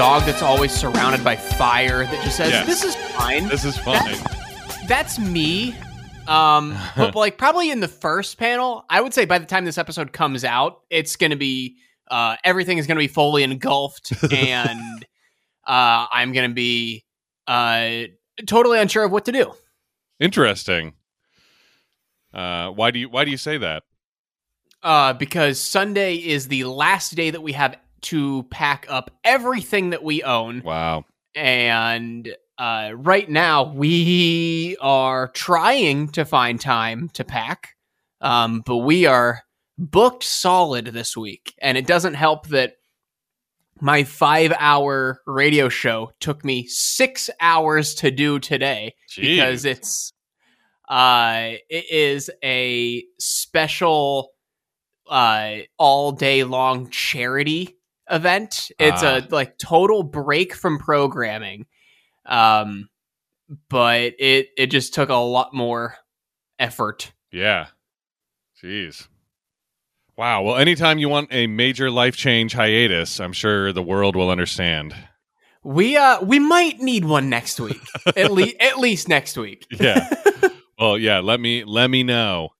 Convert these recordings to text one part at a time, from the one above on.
dog that's always surrounded by fire that just says, Yes. "This is fine." This is fine. That's me. Um, but like probably in the first panel, I would say by the time this episode comes out, it's gonna be uh, everything is gonna be fully engulfed, and uh, I'm gonna be uh, totally unsure of what to do. Interesting. Uh, why do you why do you say that? Uh, because Sunday is the last day that we have to pack up everything that we own. Wow. and uh, right now we are trying to find time to pack um, but we are booked solid this week and it doesn't help that my five hour radio show took me six hours to do today because it's uh it is a special uh all day long charity event it's Ah. a like total break from programming um but it it just took a lot more effort Yeah. Jeez. Wow. Well, anytime you want a major life change hiatus, I'm sure the world will understand. we uh we might need one next week at least at least next week Yeah. well, yeah. Let me let me know.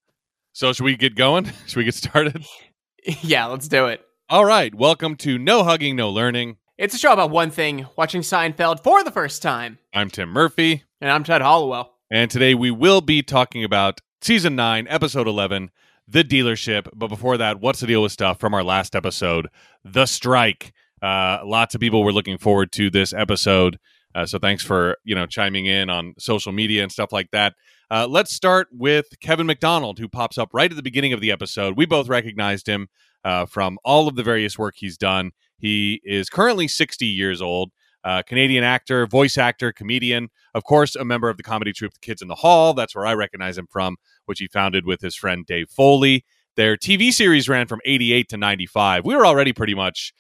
So, should we get going? Should we get started? yeah let's do it All right. Welcome to No Hugging, No Learning. It's a show about one thing watching Seinfeld for the first time. I'm Tim Murphy, And I'm Ted Hollowell. and today we will be talking about season nine, episode eleven, the dealership. But before that, what's the deal with stuff from our last episode, the strike? Uh, lots of people were looking forward to this episode, uh, so thanks for you know chiming in on social media and stuff like that. Uh, let's start with Kevin McDonald, who pops up right at the beginning of the episode. We both recognized him uh, from all of the various work he's done. He is currently 60 years old. Uh, Canadian actor, voice actor, comedian, of course, a member of the comedy troupe The Kids in the Hall. That's where I recognize him from, which he founded with his friend Dave Foley. Their TV series ran from 88 to 95. We were already pretty much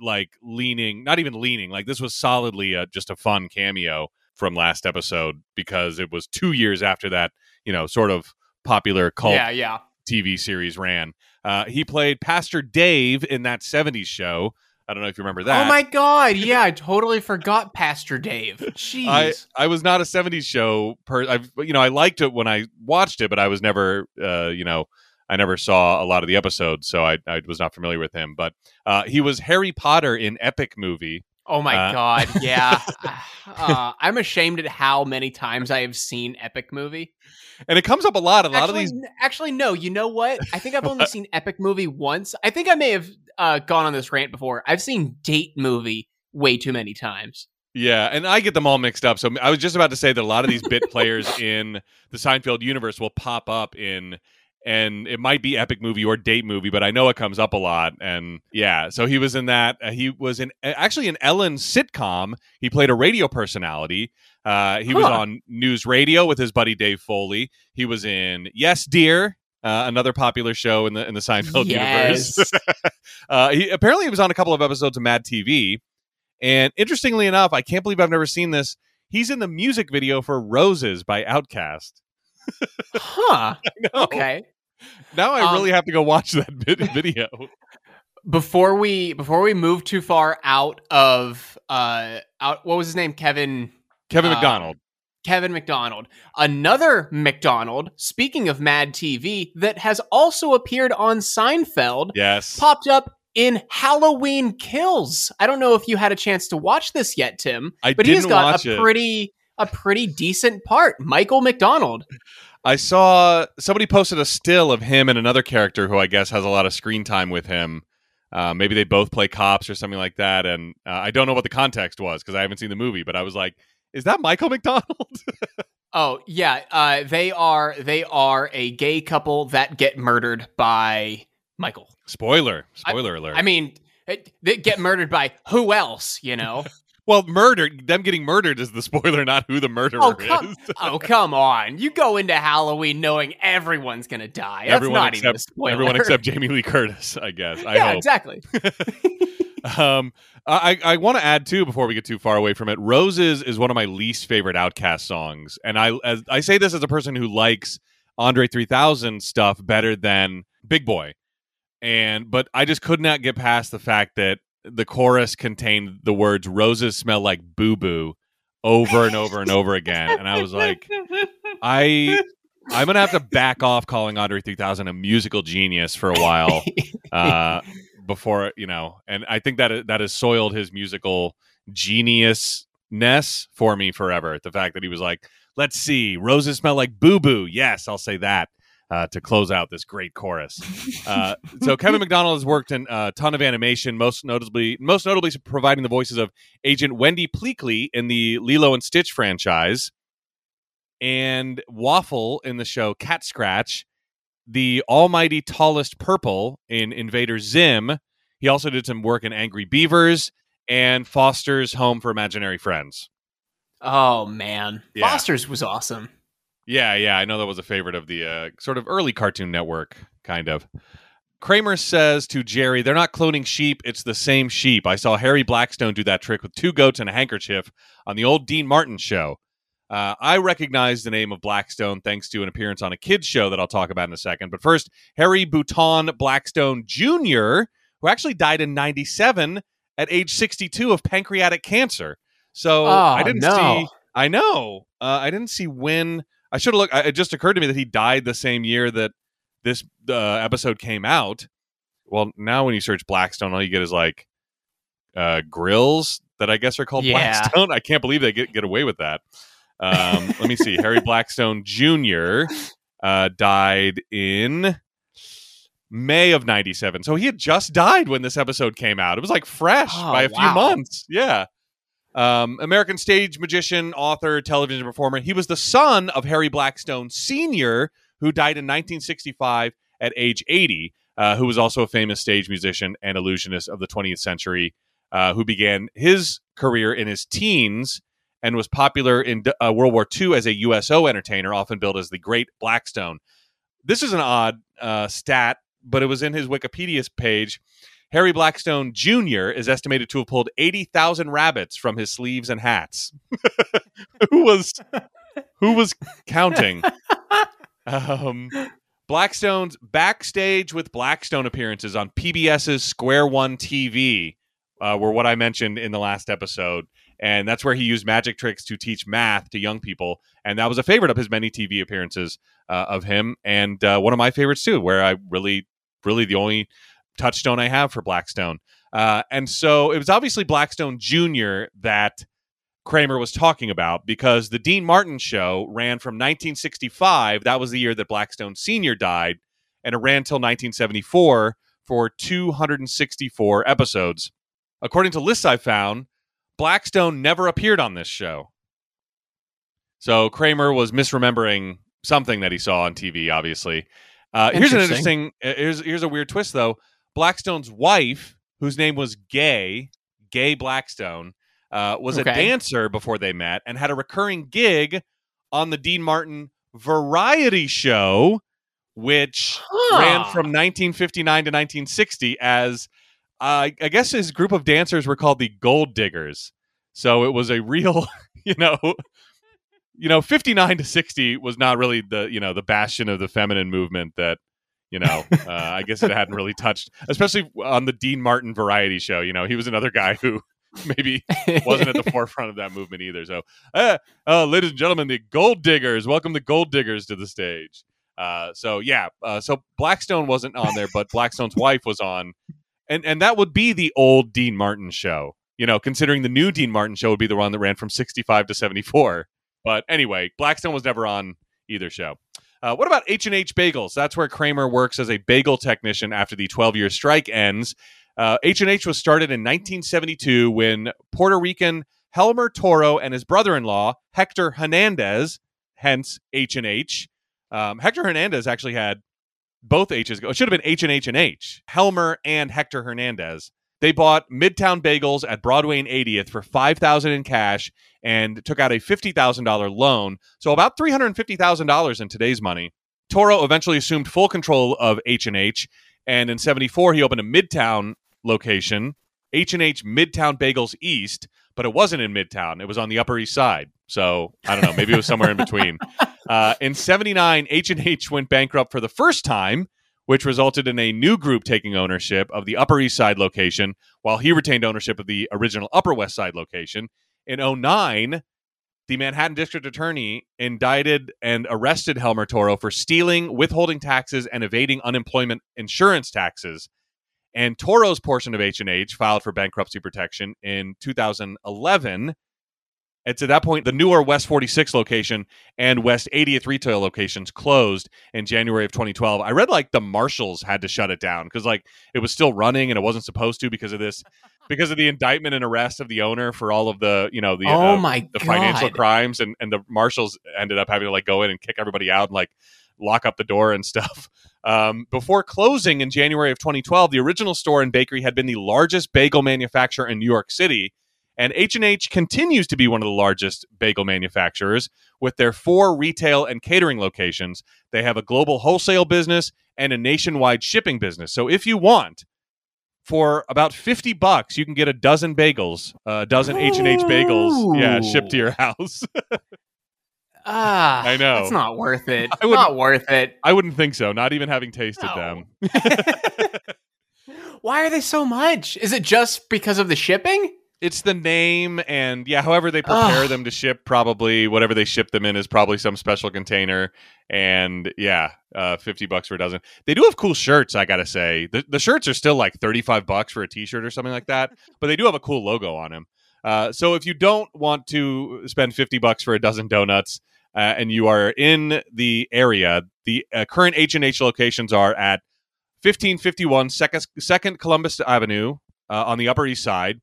like leaning, not even leaning, like this was solidly uh just a fun cameo from last episode because it was two years after that, you know, sort of popular cult Yeah, yeah. TV series ran. Uh, he played Pastor Dave in that 70s show. I don't know if you remember that. Oh my god, yeah, I totally forgot Pastor Dave. Jeez. I, I was not a 70s show per I've you know I liked it when I watched it but I was never uh you know I never saw a lot of the episodes so I, I was not familiar with him but uh he was Harry Potter in Epic movie oh my uh, god, yeah. uh, I'm ashamed at how many times I have seen Epic Movie. and it comes up a lot a lot actually, of these actually, no. You know what? I think I've only seen Epic Movie once. I think I may have uh, gone on this rant before. I've seen Date Movie way too many times. yeah and I get them all mixed up so I was just about to say that a lot of these bit players in the Seinfeld universe will pop up in and it might be epic movie or date movie but i know it comes up a lot and yeah so he was in that uh, he was in actually in ellen's sitcom he played a radio personality uh, he was on news radio with his buddy dave foley he was in yes dear uh, another popular show in the in the Seinfeld Yes. universe. uh, he apparently he was on a couple of episodes of Mad TV, and interestingly enough, I can't believe I've never seen this. He's in the music video for "Roses" by Outkast. Huh. Okay. Now I Um, really have to go watch that video. before we before we move too far out of uh out what was his name kevin Kevin uh, McDonald. kevin mcdonald another mcdonald speaking of mad tv that has also appeared on seinfeld Yes. popped up in halloween kills i don't know if you had a chance to watch this yet tim I but he's got a it. pretty a pretty decent part michael mcdonald I saw somebody posted a still of him and another character who I guess has a lot of screen time with him. Uh, maybe they both play cops or something like that. And uh, I don't know what the context was because I haven't seen the movie, but I was like, is that Michael McDonald? Oh yeah, uh, they are they are a gay couple that get murdered by Michael. Spoiler. Spoiler alert. I mean, it, they get murdered by who else? You know? well, murdered. Them getting murdered is the spoiler, not who the murderer oh come, is. oh come on! You go into Halloween knowing everyone's gonna die. That's everyone not even a except spoiler. everyone except Jamie Lee Curtis, I guess. I yeah, hope. exactly. Um, I I want to add too before we get too far away from it. Roses is one of my least favorite Outkast songs, and I as, I say this as a person who likes Andre 3000 stuff better than Big Boi. and but I just could not get past the fact that the chorus contained the words "roses smell like boo boo" over and over and over again, and I was like, I I'm gonna have to back off calling Andre 3000 a musical genius for a while uh, before you know, and I think that that has soiled his musical geniusness for me forever. The fact that he was like, "Let's see, roses smell like boo boo." Yes, I'll say that. Uh, to close out this great chorus, uh, so Kevin McDonald has worked in a ton of animation, most notably, most notably providing the voices of Agent Wendy Pleakley in the Lilo and Stitch franchise, and Waffle in the show Cat Scratch, the almighty tallest purple in Invader Zim. He also did some work in Angry Beavers and Foster's Home for Imaginary Friends. Oh man, Yeah. Foster's was awesome. Yeah, yeah, I know that was a favorite of the uh, sort of early Cartoon Network, kind of. Kramer says to Jerry, they're not cloning sheep, it's the same sheep. I saw Harry Blackstone do that trick with two goats and a handkerchief on the old Dean Martin show. Uh, I recognize the name of Blackstone thanks to an appearance on a kids show that I'll talk about in a second. But first, Harry Bouton Blackstone Jr., who actually died in 97 at age 62 of pancreatic cancer. So Oh, I didn't no. see. I know. Uh, I didn't see when. I should have looked. It just occurred to me that he died the same year that this uh, episode came out. Well, now when you search Blackstone, all you get is like uh, grills that I guess are called Yeah. Blackstone. I can't believe they get get away with that. Um, let me see. Harry Blackstone Jr. Uh, died in May of '97, so he had just died when this episode came out. It was like fresh Oh, by a few months. Yeah. Um, American stage magician, author, television performer. He was the son of Harry Blackstone Sr., who died in 1965 at age 80, uh, who was also a famous stage musician and illusionist of the 20th century, uh, who began his career in his teens and was popular in uh, World War II as a USO entertainer, often billed as the Great Blackstone. This is an odd uh, stat, but it was in his Wikipedia page. Harry Blackstone Jr. is estimated to have pulled 80,000 rabbits from his sleeves and hats. who was who was counting? Um, Blackstone's backstage with Blackstone appearances on PBS's Square One TV uh, were what I mentioned in the last episode, and that's where he used magic tricks to teach math to young people, and that was a favorite of his many TV appearances uh, of him, and uh, one of my favorites too, where I really, really the only touchstone I have for Blackstone. Uh, and so it was obviously Blackstone Jr. that Kramer was talking about because the Dean Martin show ran from 1965. That was the year that Blackstone Sr. died, and it ran till 1974 for 264 episodes. According to lists I found, Blackstone never appeared on this show. So Kramer was misremembering something that he saw on TV, obviously. Uh, here's an Interesting. uh, here's, here's a weird twist, though. Blackstone's wife, whose name was Gay, Gay Blackstone, uh, was a dancer before they met and had a recurring gig on the Dean Martin variety show, which ran from 1959 to 1960 as uh, I guess his group of dancers were called the Gold Diggers. So it was a real, you know, you know, 59 to 60 was not really the, you know, the bastion of the feminine movement that, you know, uh, I guess it hadn't really touched, especially on the Dean Martin variety show. You know, he was another guy who maybe wasn't at the forefront of that movement either. So, uh, uh, ladies and gentlemen, the Gold Diggers, welcome the Gold Diggers to the stage. Uh, so yeah, uh, so Blackstone wasn't on there, but Blackstone's wife was on, and and that would be the old Dean Martin show. You know, considering the new Dean Martin show would be the one that ran from sixty five to seventy four. But anyway, Blackstone was never on either show. Uh, what about H and H Bagels? That's where Kramer works as a bagel technician after the twelve year strike ends. Uh, H and H was started in 1972 when Puerto Rican Helmer Toro and his brother-in-law Hector Hernandez, hence H and H. Um, Hector Hernandez actually had both H's. It should have been H and H and H. Helmer and Hector Hernandez. They bought Midtown Bagels at Broadway and 80th for five thousand in cash and took out a fifty thousand dollar loan. So about three hundred fifty thousand dollars in today's money. Toro eventually assumed full control of H and in '74 he opened a Midtown location, H and H Midtown Bagels East, but it wasn't in Midtown. It was on the Upper East Side. So I don't know. Maybe it was somewhere in between. Uh, in '79, H and H went bankrupt for the first time which resulted in a new group taking ownership of the Upper East Side location, while he retained ownership of the original Upper West Side location. In 09, the Manhattan District Attorney indicted and arrested Helmer Toro for stealing, withholding taxes, and evading unemployment insurance taxes. And Toro's portion of H&H filed for bankruptcy protection in 2011 it's at that point the newer West 46 location and West 80th retail locations closed in January of 2012. I read like the Marshalls had to shut it down because like it was still running and it wasn't supposed to because of this because of the indictment and arrest of the owner for all of the you know the oh uh, my the God. financial crimes and and the Marshalls ended up having to like go in and kick everybody out and like lock up the door and stuff. Um, before closing in January of 2012, the original store and bakery had been the largest bagel manufacturer in New York City and H&H continues to be one of the largest bagel manufacturers with their four retail and catering locations. They have a global wholesale business and a nationwide shipping business. So if you want for about 50 bucks you can get a dozen bagels, a dozen H&H bagels, yeah, shipped to your house. Ah, I know. It's not worth it. I not worth it. I wouldn't think so, not even having tasted No. them. Why are they so much? Is it just because of the shipping? It's the name and yeah, however they prepare Ugh. them to ship, probably whatever they ship them in is probably some special container. And yeah, uh, fifty bucks for a dozen. They do have cool shirts, I gotta say. The the shirts are still like thirty five bucks for a t shirt or something like that, but they do have a cool logo on them. Uh, so if you don't want to spend fifty bucks for a dozen donuts, uh, and you are in the area, the uh, current H and H locations are at fifteen fifty one Second Second Columbus Avenue uh, on the Upper East Side.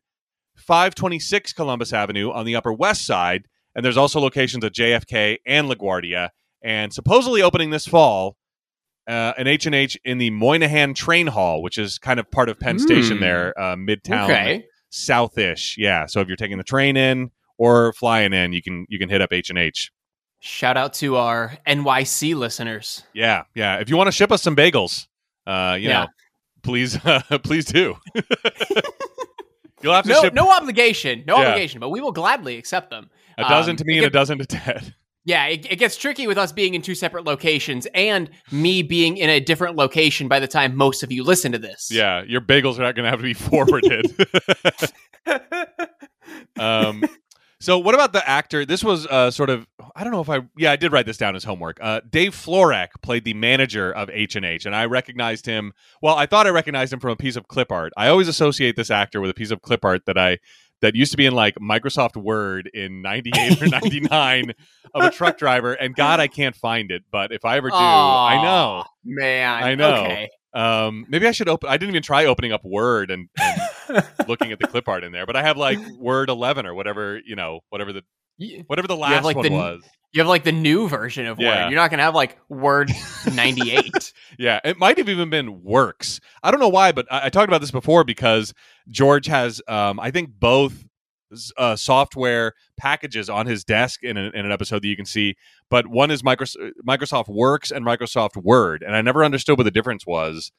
526 Columbus Avenue on the Upper West Side, and there's also locations at JFK and LaGuardia. And supposedly opening this fall, uh, an H and H in the Moynihan Train Hall, which is kind of part of Penn Station Hmm. there, uh, Midtown, Okay. Southish. Yeah, so if you're taking the train in or flying in, you can you can hit up H and H. Shout out to our NYC listeners. Yeah, yeah. If you want to ship us some bagels, uh, you Yeah. know, please, please do. You'll have to No, ship no obligation, no Yeah. obligation, but we will gladly accept them. a dozen um, to me and a dozen to Ted. Yeah, it, it gets tricky with us being in two separate locations and me being in a different location by the time most of you listen to this. Yeah, your bagels are not going to have to be forwarded. um, so what about the actor? This was uh, sort of I don't know if I yeah I did write this down as homework. Uh, Dave Florek played the manager of H and H, and I recognized him. Well, I thought I recognized him from a piece of clip art. I always associate this actor with a piece of clip art that I that used to be in like Microsoft Word in '98 or '99 of a truck driver. And God, I can't find it. But if I ever do, I know. Man. I know. Okay. Um, maybe I should open. I didn't even try opening up Word and, and looking at the clip art in there, but I have like Word 11 or whatever you know, whatever the whatever the last like, one the- was. you have like the new version of Yeah. Word. You're not gonna have like Word 98. Yeah, it might have even been Works. I don't know why, but I, I talked about this before because George has, um, I think, both uh, software packages on his desk in, a, in an episode that you can see. But one is Microsoft, Microsoft Works and Microsoft Word, and I never understood what the difference was.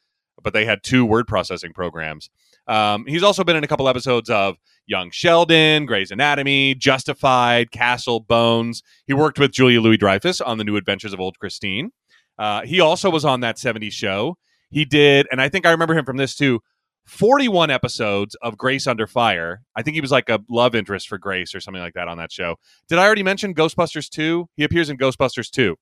But they had two word processing programs. Um, he's also been in a couple episodes of Young Sheldon, Grey's Anatomy, Justified, Castle, Bones. He worked with Julia Louis Dreyfus on the New Adventures of Old Christine. Uh, he also was on that 70s show. He did, and I think I remember him from this too 41 episodes of Grace Under Fire. I think he was like a love interest for Grace or something like that on that show. Did I already mention Ghostbusters 2? He appears in Ghostbusters 2.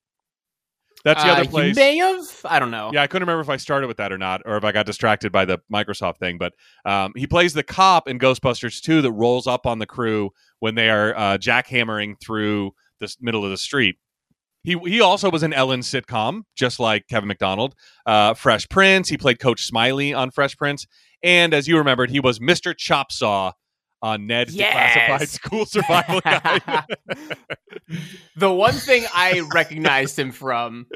That's the Uh, other place. may have. I don't know. Yeah, I couldn't remember if I started with that or not, or if I got distracted by the Microsoft thing. But um, he plays the cop in Ghostbusters 2 that rolls up on the crew when they are uh, jackhammering through the middle of the street. He he also was in Ellen's sitcom, just like Kevin McDonald. Uh, Fresh Prince. He played Coach Smiley on Fresh Prince, and as you remembered, he was Mr. Chopsaw on Ned's Yes. Declassified School Survival Guide. the one thing I recognized him from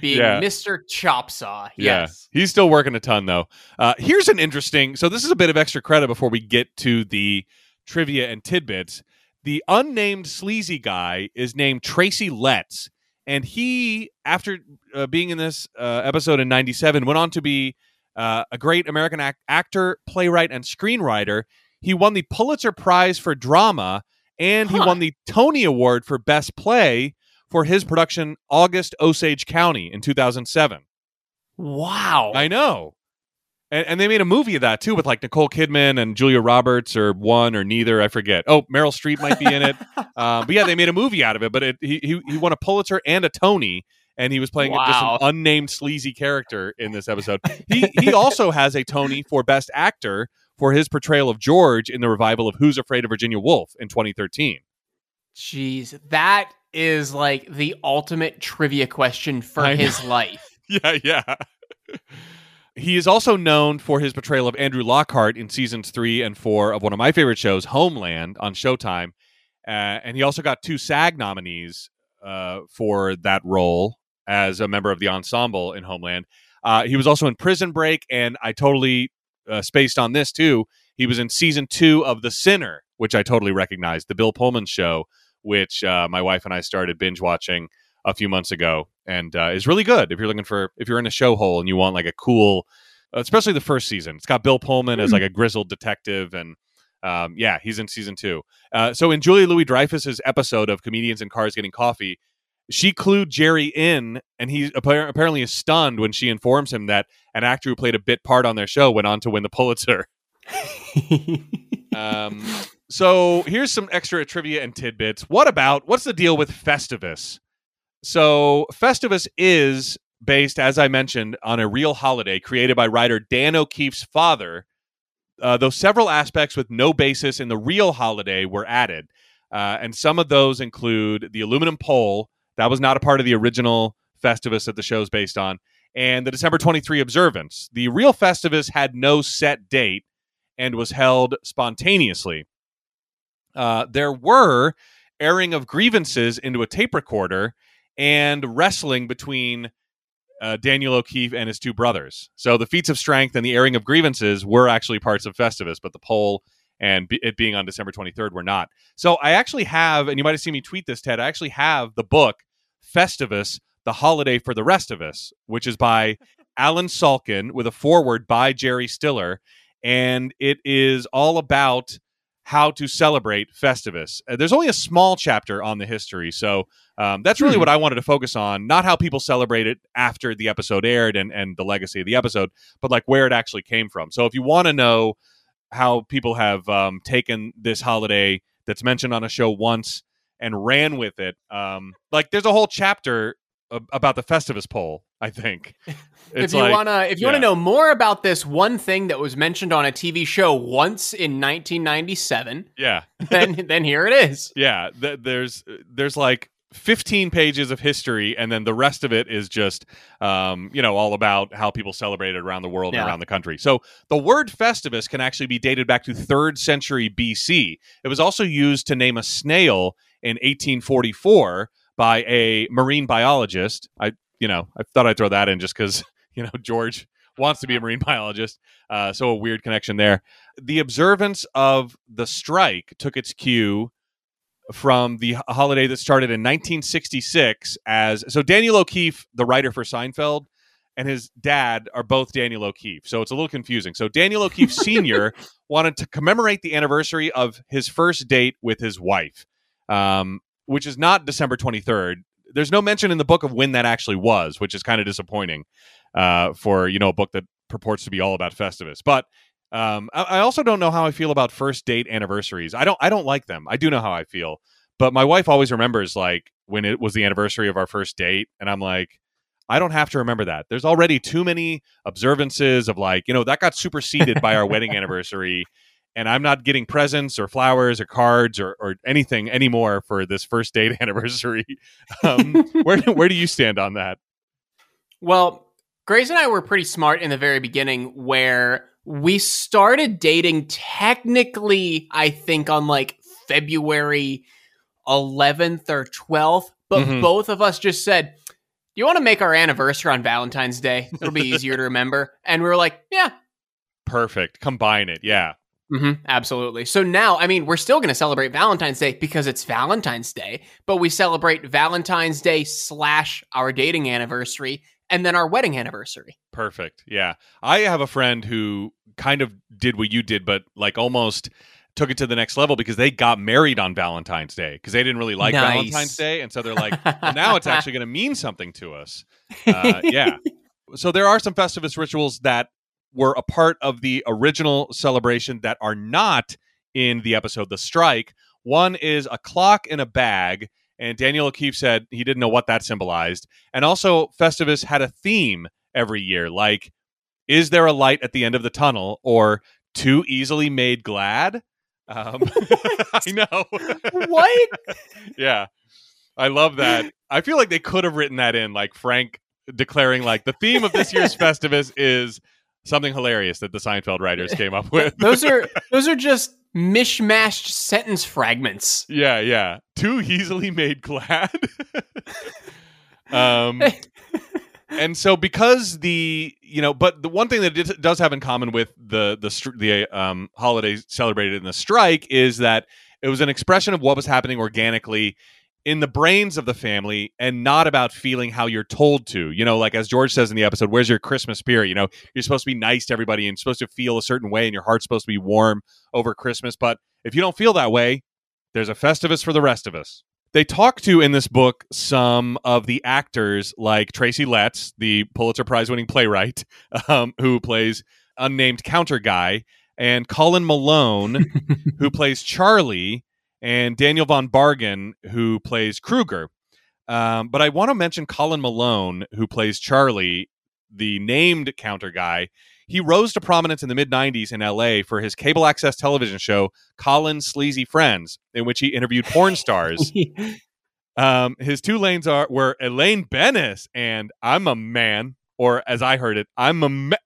being Yeah. Mr. Chopsaw. Yeah, Yes. he's still working a ton though. Uh, here's an interesting. So this is a bit of extra credit before we get to the trivia and tidbits. The unnamed sleazy guy is named Tracy Letts, and he, after uh, being in this uh, episode in '97, went on to be uh, a great American ac- actor, playwright, and screenwriter. He won the Pulitzer Prize for drama, and he won the Tony Award for Best Play for his production August Osage County in 2007. Wow. I know. And, and they made a movie of that too with like Nicole Kidman and Julia Roberts or one or neither. I forget. Oh, Meryl Streep might be in it. uh, but yeah, they made a movie out of it. But it, he, he he won a Pulitzer and a Tony, and he was playing just an unnamed sleazy character in this episode. He he also has a Tony for Best Actor for his portrayal of George in the revival of Who's Afraid of Virginia Woolf in 2013. Jeez, that is like the ultimate trivia question for I know. his life. Yeah, yeah. He is also known for his portrayal of Andrew Lockhart in seasons three and four of one of my favorite shows, Homeland, on Showtime. Uh, and he also got two SAG nominees uh, for that role as a member of the ensemble in Homeland. Uh, he was also in Prison Break, and I totally uh, spaced on this too. He was in season two of The Sinner, which I totally recognized, the Bill Pullman show, which uh, my wife and I started binge watching a few months ago, and uh, is really good if you're looking for if you're in a show hole and you want like a cool, especially the first season. It's got Bill Pullman as like a grizzled detective, and um, yeah, he's in season two. Uh, so in Julia Louis Dreyfus's episode of Comedians in Cars Getting Coffee, she clued Jerry in, and he appar- apparently is stunned when she informs him that an actor who played a bit part on their show went on to win the Pulitzer. Um, so here's some extra trivia and tidbits. What about what's the deal with Festivus? So Festivus is based, as I mentioned, on a real holiday created by writer Dan O'Keefe's father. Uh, though several aspects with no basis in the real holiday were added, uh, and some of those include the aluminum pole that was not a part of the original Festivus that the show's based on, and the December 23 observance. The real Festivus had no set date and was held spontaneously. Uh, there were airing of grievances into a tape recorder and wrestling between uh, Daniel O'Keefe and his two brothers. So the feats of strength and the airing of grievances were actually parts of Festivus, but the pole and be- it being on December 23rd we're not. So I actually have, and you might have seen me tweet this, Ted, I actually have the book Festivus, The Holiday for the Rest of Us, which is by Allen Salkin with a foreword by Jerry Stiller. And it is all about how to celebrate Festivus. Uh, there's only a small chapter on the history, so um, that's really Hmm. what I wanted to focus on. Not how people celebrate it after the episode aired and and the legacy of the episode, but like where it actually came from. So if you want to know how people have um, taken this holiday that's mentioned on a show once and ran with it, um, like there's a whole chapter ab- about the Festivus pole. I think if you wanna if you yeah. wanna know more about this one thing that was mentioned on a TV show once in 1997, yeah, then then here it is. Yeah, th- there's there's like 15 pages of history, and then the rest of it is just, um, you know, all about how people celebrated around the world Yeah. and around the country. So the word Festivus can actually be dated back to third century BC. It was also used to name a snail in 1844 by a marine biologist. I, you know, I thought I'd throw that in just because you know George wants to be a marine biologist. Uh, so a weird connection there. The observance of the strike took its cue from the holiday that started in 1966 as so Daniel O'Keefe, the writer for Seinfeld, and his dad are both Daniel O'Keefe. So it's a little confusing. So Daniel O'Keefe Sr. wanted to commemorate the anniversary of his first date with his wife, um, which is not December 23rd. There's no mention in the book of when that actually was, which is kind of disappointing uh, for you know a book that purports to be all about Festivus. But um, I, I also don't know how I feel about first date anniversaries. I don't. I don't like them. I do know how I feel, but my wife always remembers like when it was the anniversary of our first date, and I'm like, I don't have to remember that. There's already too many observances of like, you know, that got superseded by our wedding anniversary, and I'm not getting presents or flowers or cards or, or anything anymore for this first date anniversary. Um, where where do you stand on that? Well, Grace and I were pretty smart in the very beginning where we started dating technically, I think, on like February 11th or 12th, but Mhm. both of us just said, Do you want to make our anniversary on Valentine's Day? It'll be easier to remember. And we were like, Yeah, Perfect. Combine it. Yeah. hmm absolutely. So now, I mean, we're still going to celebrate Valentine's Day because it's Valentine's Day, but we celebrate Valentine's Day slash our dating anniversary and then our wedding anniversary. Perfect. Yeah. I have a friend who kind of did what you did, but like almost took it to the next level because they got married on Valentine's Day because they didn't really like Nice. Valentine's Day. And so they're like, well, now it's actually going to mean something to us. Uh, yeah. so there are some Festivus rituals that were a part of the original celebration that are not in the episode The Strike. One is a clock in a bag, and Daniel O'Keefe said he didn't know what that symbolized. And also, Festivus had a theme every year, like "Is there a light at the end of the tunnel?" or "Too easily made glad." Um, I know. What? yeah, I love that. I feel like they could have written that in, like Frank declaring, like the theme of this year's Festivus is something hilarious that the Seinfeld writers came up with. those are those are just mishmashed sentence fragments. Yeah, yeah. Too easily made glad. um and so because the you know but the one thing that it does have in common with the the the um holiday celebrated in the strike is that it was an expression of what was happening organically in the brains of the family and not about feeling how you're told to. You know, like as George says in the episode, where's your Christmas spirit? You know, you're supposed to be nice to everybody and supposed to feel a certain way and your heart's supposed to be warm over Christmas. But if you don't feel that way, there's a Festivus for the rest of us. They talk to in this book some of the actors like Tracy Letts, the Pulitzer Prize winning playwright, um, who plays unnamed counter guy, and Colin Malone, who plays Charlie, and Daniel Von Bargen, who plays Kruger. Um, but I want to mention Colin Malone, who plays Charlie, the named counter guy. He rose to prominence in the mid 90s in LA for his cable access television show, Colin's Sleazy Friends, in which he interviewed porn stars. um, his two lanes are were Elaine Benes and I'm a man, or as I heard it, I'm a ma-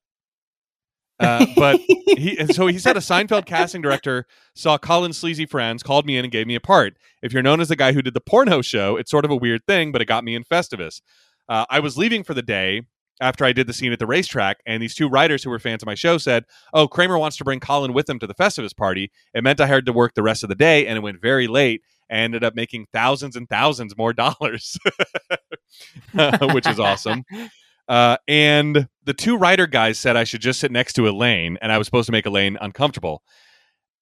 uh, but he and so he said a Seinfeld casting director saw Colin's sleazy friends, called me in and gave me a part. If you're known as the guy who did the porno show, it's sort of a weird thing, but it got me in Festivus. Uh, I was leaving for the day after I did the scene at the racetrack, and these two writers who were fans of my show said, "Oh, Kramer wants to bring Colin with him to the Festivus party." It meant I had to work the rest of the day, and it went very late. and ended up making thousands and thousands more dollars, which is awesome. Uh, and the two writer guys said I should just sit next to Elaine, and I was supposed to make Elaine uncomfortable.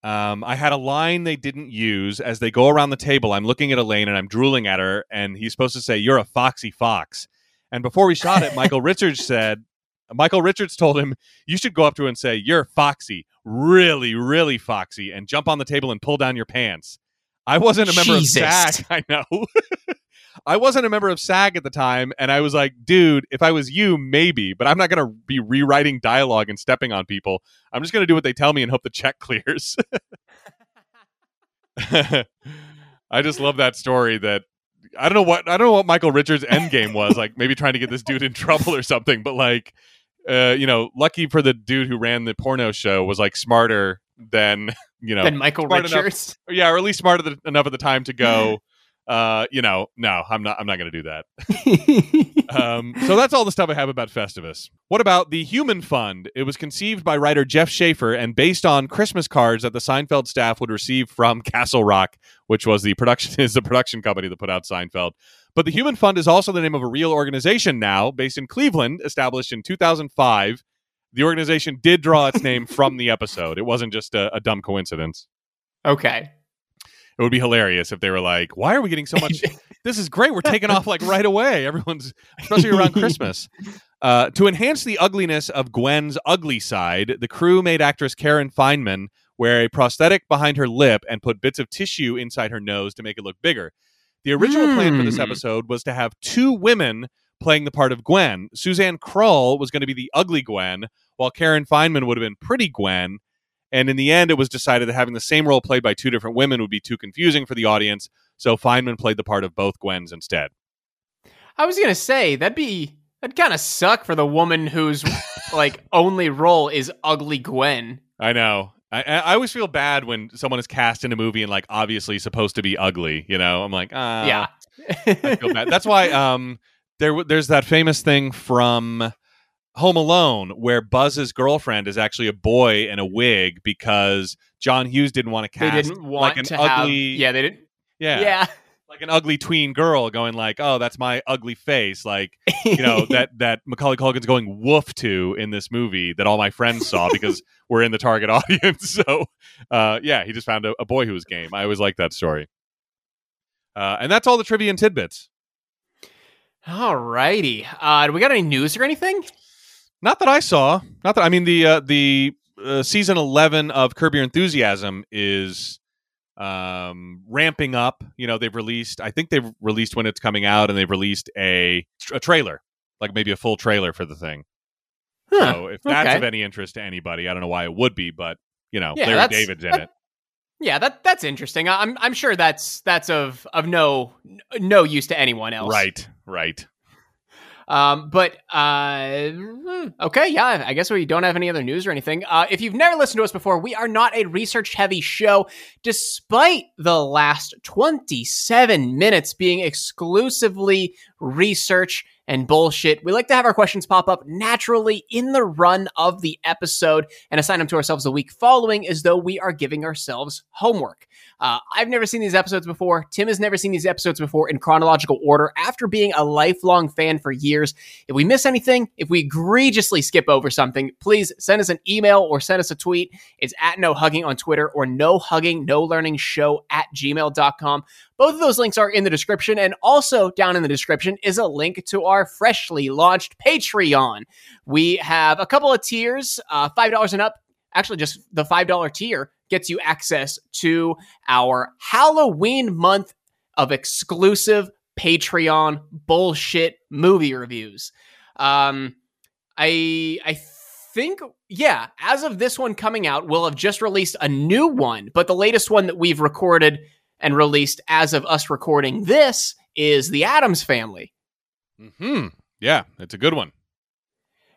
Um, I had a line they didn't use. As they go around the table, I'm looking at Elaine and I'm drooling at her, and he's supposed to say, You're a foxy fox. And before we shot it, Michael Richards said, Michael Richards told him, You should go up to her and say, You're foxy, really, really foxy, and jump on the table and pull down your pants. I wasn't a member Jesus. of SAG. I know. I wasn't a member of SAG at the time, and I was like, dude, if I was you, maybe, but I'm not going to be rewriting dialogue and stepping on people. I'm just going to do what they tell me and hope the check clears. I just love that story that I don't know what I don't know what Michael Richards' end game was, like maybe trying to get this dude in trouble or something, but like uh, you know, lucky for the dude who ran the porno show was like smarter than, you know, Then Michael smart enough- Richards. yeah, or at least smarter than, enough at the time to go uh, you know, no, I'm not I'm not going to do that. Um, so that's all the stuff I have about Festivus. What about the Human Fund? It was conceived by writer Jeff Schaffer and based on Christmas cards that the Seinfeld staff would receive from Castle Rock, which was the production is the production company that put out Seinfeld. But the Human Fund is also the name of a real organization now, based in Cleveland, established in 2005. The organization did draw its name from the episode. It wasn't just a, a dumb coincidence. okay. It would be hilarious if they were like, "Why are we getting so much? this is great. We're taking off like right away. Everyone's, especially around Christmas." Uh, to enhance the ugliness of Gwen's ugly side, the crew made actress Karen Fineman wear a prosthetic behind her lip and put bits of tissue inside her nose to make it look bigger. The original plan for this Hmm. episode was to have two women playing the part of Gwen. Suzanne Krull was going to be the ugly Gwen, while Karen Fineman would have been pretty Gwen. And in the end, it was decided that having the same role played by two different women would be too confusing for the audience. So Fineman played the part of both Gwens instead. I was gonna say that'd be that'd kind of suck for the woman whose like only role is ugly Gwen. I know. I, I always feel bad when someone is cast in a movie and like obviously supposed to be ugly. You know, I'm like, ah, yeah. I feel bad. That's why um there there's that famous thing from Home Alone where Buzz's girlfriend is actually a boy in a wig because John Hughes didn't want to they cast didn't want like an to have. ugly Yeah, they didn't. yeah, Yeah. like an ugly tween girl going like oh that's my ugly face like you know that that Macaulay Culkin's going woof to in this movie that all my friends saw because we're in the target audience. So uh, yeah, he just found a, a boy who was game. I always like that story. Uh, and that's all the trivia and tidbits. Alrighty. Uh, do we got any news or anything? Not that I saw. Not that I mean the uh, the uh, season eleven of Curb Your Enthusiasm is um ramping up you know they've released i think they've released when it's coming out and they've released a a trailer like maybe a full trailer for the thing Huh, so if that's okay. of any interest to anybody i don't know why it would be but you know Yeah, larry david's in that- it Yeah, that that's interesting. I'm I'm sure that's that's of of no no use to anyone else. right right Um, but uh, okay, yeah. I guess we don't have any other news or anything. Uh, if you've never listened to us before, we are not a research-heavy show, despite the last 27 minutes being exclusively research and bullshit. We like to have our questions pop up naturally in the run of the episode and assign them to ourselves the week following, as though we are giving ourselves homework. Uh, I've never seen these episodes before. Tim has never seen these episodes before in chronological order after being a lifelong fan for years. If we miss anything, if we egregiously skip over something, please send us an email or send us a tweet. It's at no hugging on Twitter or no hugging, no learning show at gmail.com. Both of those links are in the description. And also down in the description is a link to our freshly launched Patreon. We have a couple of tiers, uh, $5 and up. Actually, just the $5 tier gets you access to our Halloween month of exclusive Patreon bullshit movie reviews. Um, I I think yeah, as of this one coming out, we'll have just released a new one, but the latest one that we've recorded and released as of us recording this is the Addams Family. hmm yeah it's a good one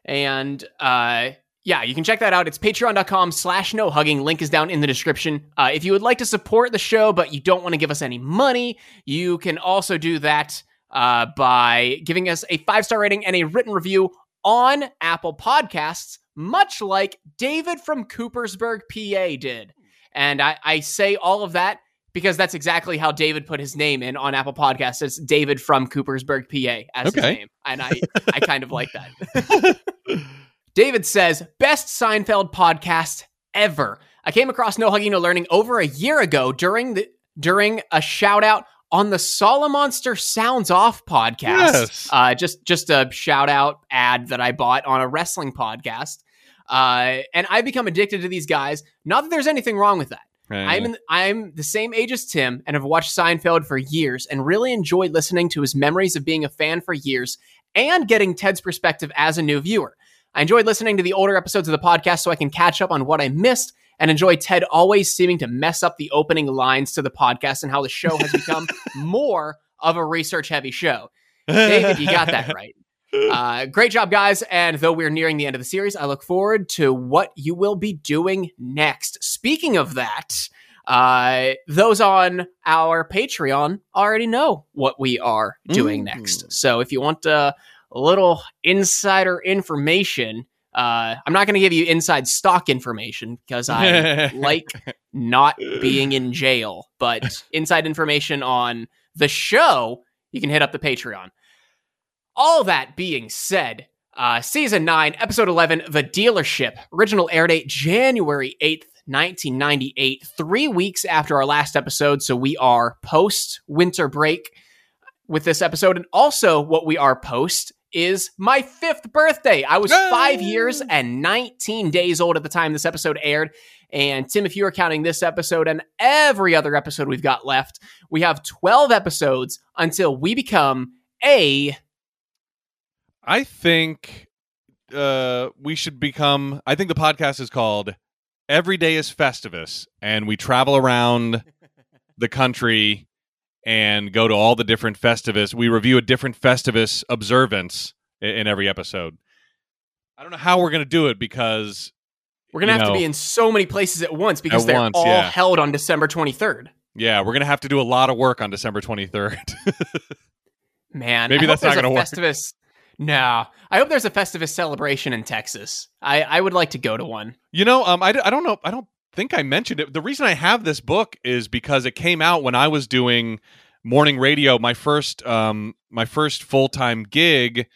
And uh yeah, you can check that out. It's patreon.com slash no hugging. Link is down in the description. Uh, if you would like to support the show, but you don't want to give us any money, you can also do that uh, by giving us a five star rating and a written review on Apple Podcasts, much like David from Coopersburg, PA did. And I, I say all of that because that's exactly how David put his name in on Apple Podcasts. It's David from Coopersburg, PA as his name. And I, I kind of like that. David says, best Seinfeld podcast ever. I came across No Hugging, No Learning over a year ago during the during a shout out on the Solomonster Sounds Off podcast. Yes. Uh, just just a shout out ad that I bought on a wrestling podcast. Uh, and I've become addicted to these guys. Not that there's anything wrong with that. I'm in, I'm the same age as Tim and have watched Seinfeld for years and really enjoyed listening to his memories of being a fan for years and getting Ted's perspective as a new viewer. I enjoyed listening to the older episodes of the podcast so I can catch up on what I missed and enjoy Ted always seeming to mess up the opening lines to the podcast and how the show has become more of a research heavy show. David, you got that right. Uh, great job, guys. And though we're nearing the end of the series, I look forward to what you will be doing next. Speaking of that, uh, those on our Patreon already know what we are doing Mm. next. So if you want a little insider information, uh, I'm not going to give you inside stock information because I like not being in jail, but inside information on the show, you can hit up the Patreon. All that being said, uh, season 9, episode 11, The Dealership, original air date January 8th, 1998, three weeks after our last episode. So we are post winter break with this episode. And also, what we are post is my fifth birthday. I was five years and 19 days old at the time this episode aired. And Tim, if you are counting this episode and every other episode we've got left, we have 12 episodes until we become a I think uh, we should become. I think the podcast is called "Every Day is Festivus," and we travel around the country and go to all the different Festivus. We review a different Festivus observance in, in every episode. I don't know how we're going to do it because We're gonna you have to be in so many places at once because At they're once, all yeah. held on December 23rd. Yeah, we're going to have to do a lot of work on December twenty third. Man, Maybe that's not gonna work. Festivus. No, I hope there's a Festivus celebration in Texas. I, I would like to go to one. You know, um, I, I don't know. I don't think I mentioned it. The reason I have this book is because it came out when I was doing morning radio, my first, um, my first full time gig,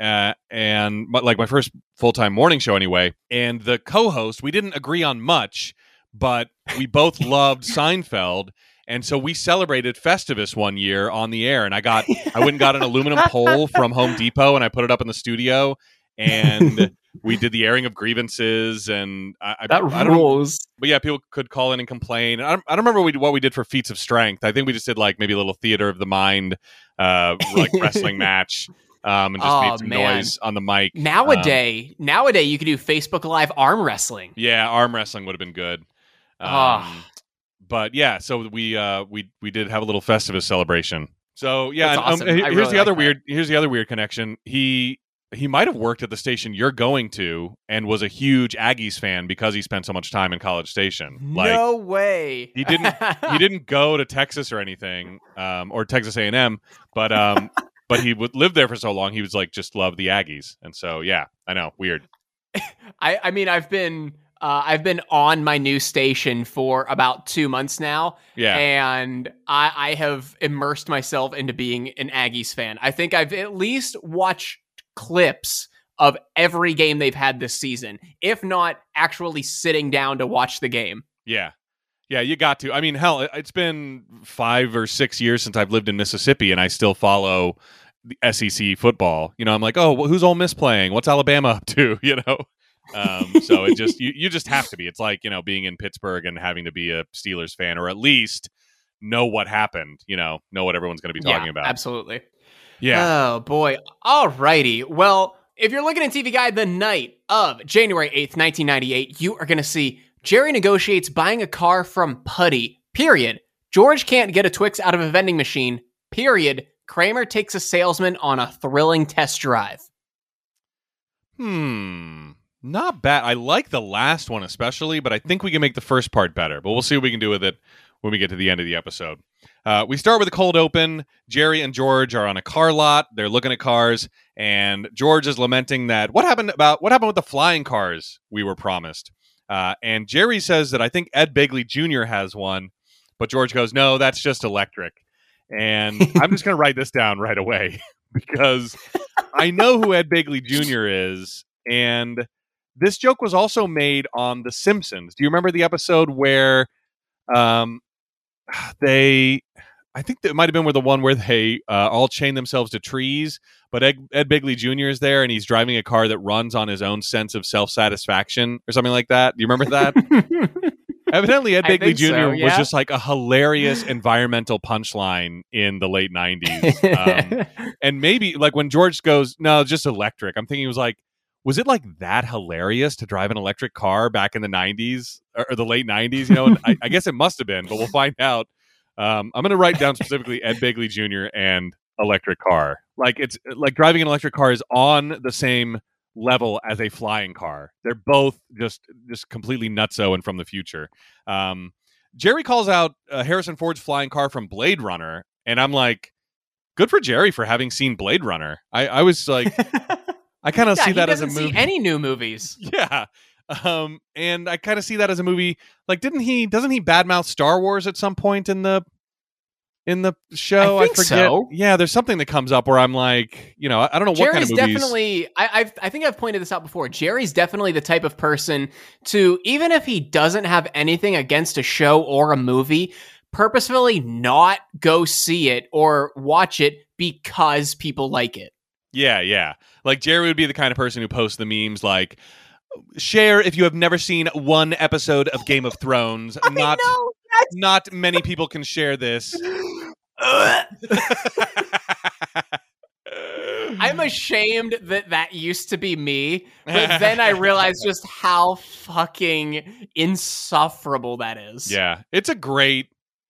uh, and but like my first full time morning show anyway. And the co-host, we didn't agree on much, but we both loved Seinfeld. And so we celebrated Festivus one year on the air, and I got I went and got an aluminum pole from Home Depot, and I put it up in the studio, and we did the airing of grievances, and I, I, that I don't rules. but yeah, people could call in and complain. I don't, I don't remember what we, what we did for feats of strength. I think we just did like maybe a little theater of the mind, uh, like wrestling match, um, and just Oh, made some man. noise on the mic. Nowadays, nowadays you could do Facebook Live arm wrestling. Yeah, arm wrestling would have been good. Um, Ah. But yeah, so we uh, we we did have a little Festivus celebration. So yeah, and, um, awesome. I here's really the other like weird. Here's the other weird connection. He he might have worked at the station you're going to, and was a huge Aggies fan because he spent so much time in College Station. Like no way. he didn't- he didn't go to Texas or anything, um, or Texas A and M, but um, but he would live there for so long. He was like just loved the Aggies, and so yeah, I know, weird. I, I mean, I've been uh, I've been on my new station for about two months now, Yeah, and I, I have immersed myself into being an Aggies fan. I think I've at least watched clips of every game they've had this season, if not actually sitting down to watch the game. Yeah. Yeah, you got to. I mean, hell, it- it's been five or six years since I've lived in Mississippi, and I still follow the SEC football. You know, I'm like, oh, well, who's Ole Miss playing? What's Alabama up to? You know, um, so it just you, you just have to be. It's like you know being in Pittsburgh and having to be a Steelers fan, or at least know what happened. You know, know what everyone's going to be talking yeah, about. absolutely. Yeah, Oh boy. All righty. Well, if you're looking at TV Guide the night of January 8th, 1998, you are going to see Jerry negotiates buying a car from Puddy. Period. George can't get a Twix out of a vending machine. Period. Kramer takes a salesman on a thrilling test drive. Hmm. Not bad. I like the last one especially, but I think we can make the first part better. But we'll see what we can do with it when we get to the end of the episode. Uh, we start with a cold open. Jerry and George are on a car lot. They're looking at cars, and George is lamenting that what happened about what happened with the flying cars we were promised. Uh, and Jerry says that I think Ed Begley Jr. has one, but George goes, "No, that's just electric." And I'm just going to write this down right away because I know who Ed Begley Jr. is, and this joke was also made on The Simpsons. Do you remember the episode where um, they? I think that might have been where the one where they uh, all chain themselves to trees, but Ed, Ed Begley Jr. is there, and he's driving a car that runs on his own sense of self satisfaction or something like that. Do you remember that? Evidently, Ed I Begley Jr. so, was just like a hilarious environmental punchline in the late '90s. Um, and maybe like when George goes, no, just electric. I'm thinking it was like, was it like that hilarious to drive an electric car back in the 90s or, the late 90s? You know, I, I guess it must have been, but we'll find out. Um, I'm going to write down specifically Ed Begley Jr. and electric car. Like it's like driving an electric car is on the same level as a flying car. They're both just just completely nutso and from the future. Um, Jerry calls out uh, Harrison Ford's flying car from Blade Runner, and I'm like, good for Jerry for having seen Blade Runner. I, I was like, I kind of yeah, see that as a movie. see any new movies. yeah. Um, and I kind of see that as a movie. Like, didn't he? Doesn't he badmouth Star Wars at some point in the in the show? I think forget. so. Yeah, there's something that comes up where I'm like, you know, I, I don't know what kind of movies. definitely. I, I've, I think I've pointed this out before. Jerry's definitely the type of person to, even if he doesn't have anything against a show or a movie, purposefully not go see it or watch it because people like it. Yeah, yeah. Like Jerry would be the kind of person who posts the memes like share if you have never seen one episode of Game of Thrones. Not know, not many people can share this. I'm ashamed that that used to be me, but then I realized just how fucking insufferable that is. Yeah, it's a great.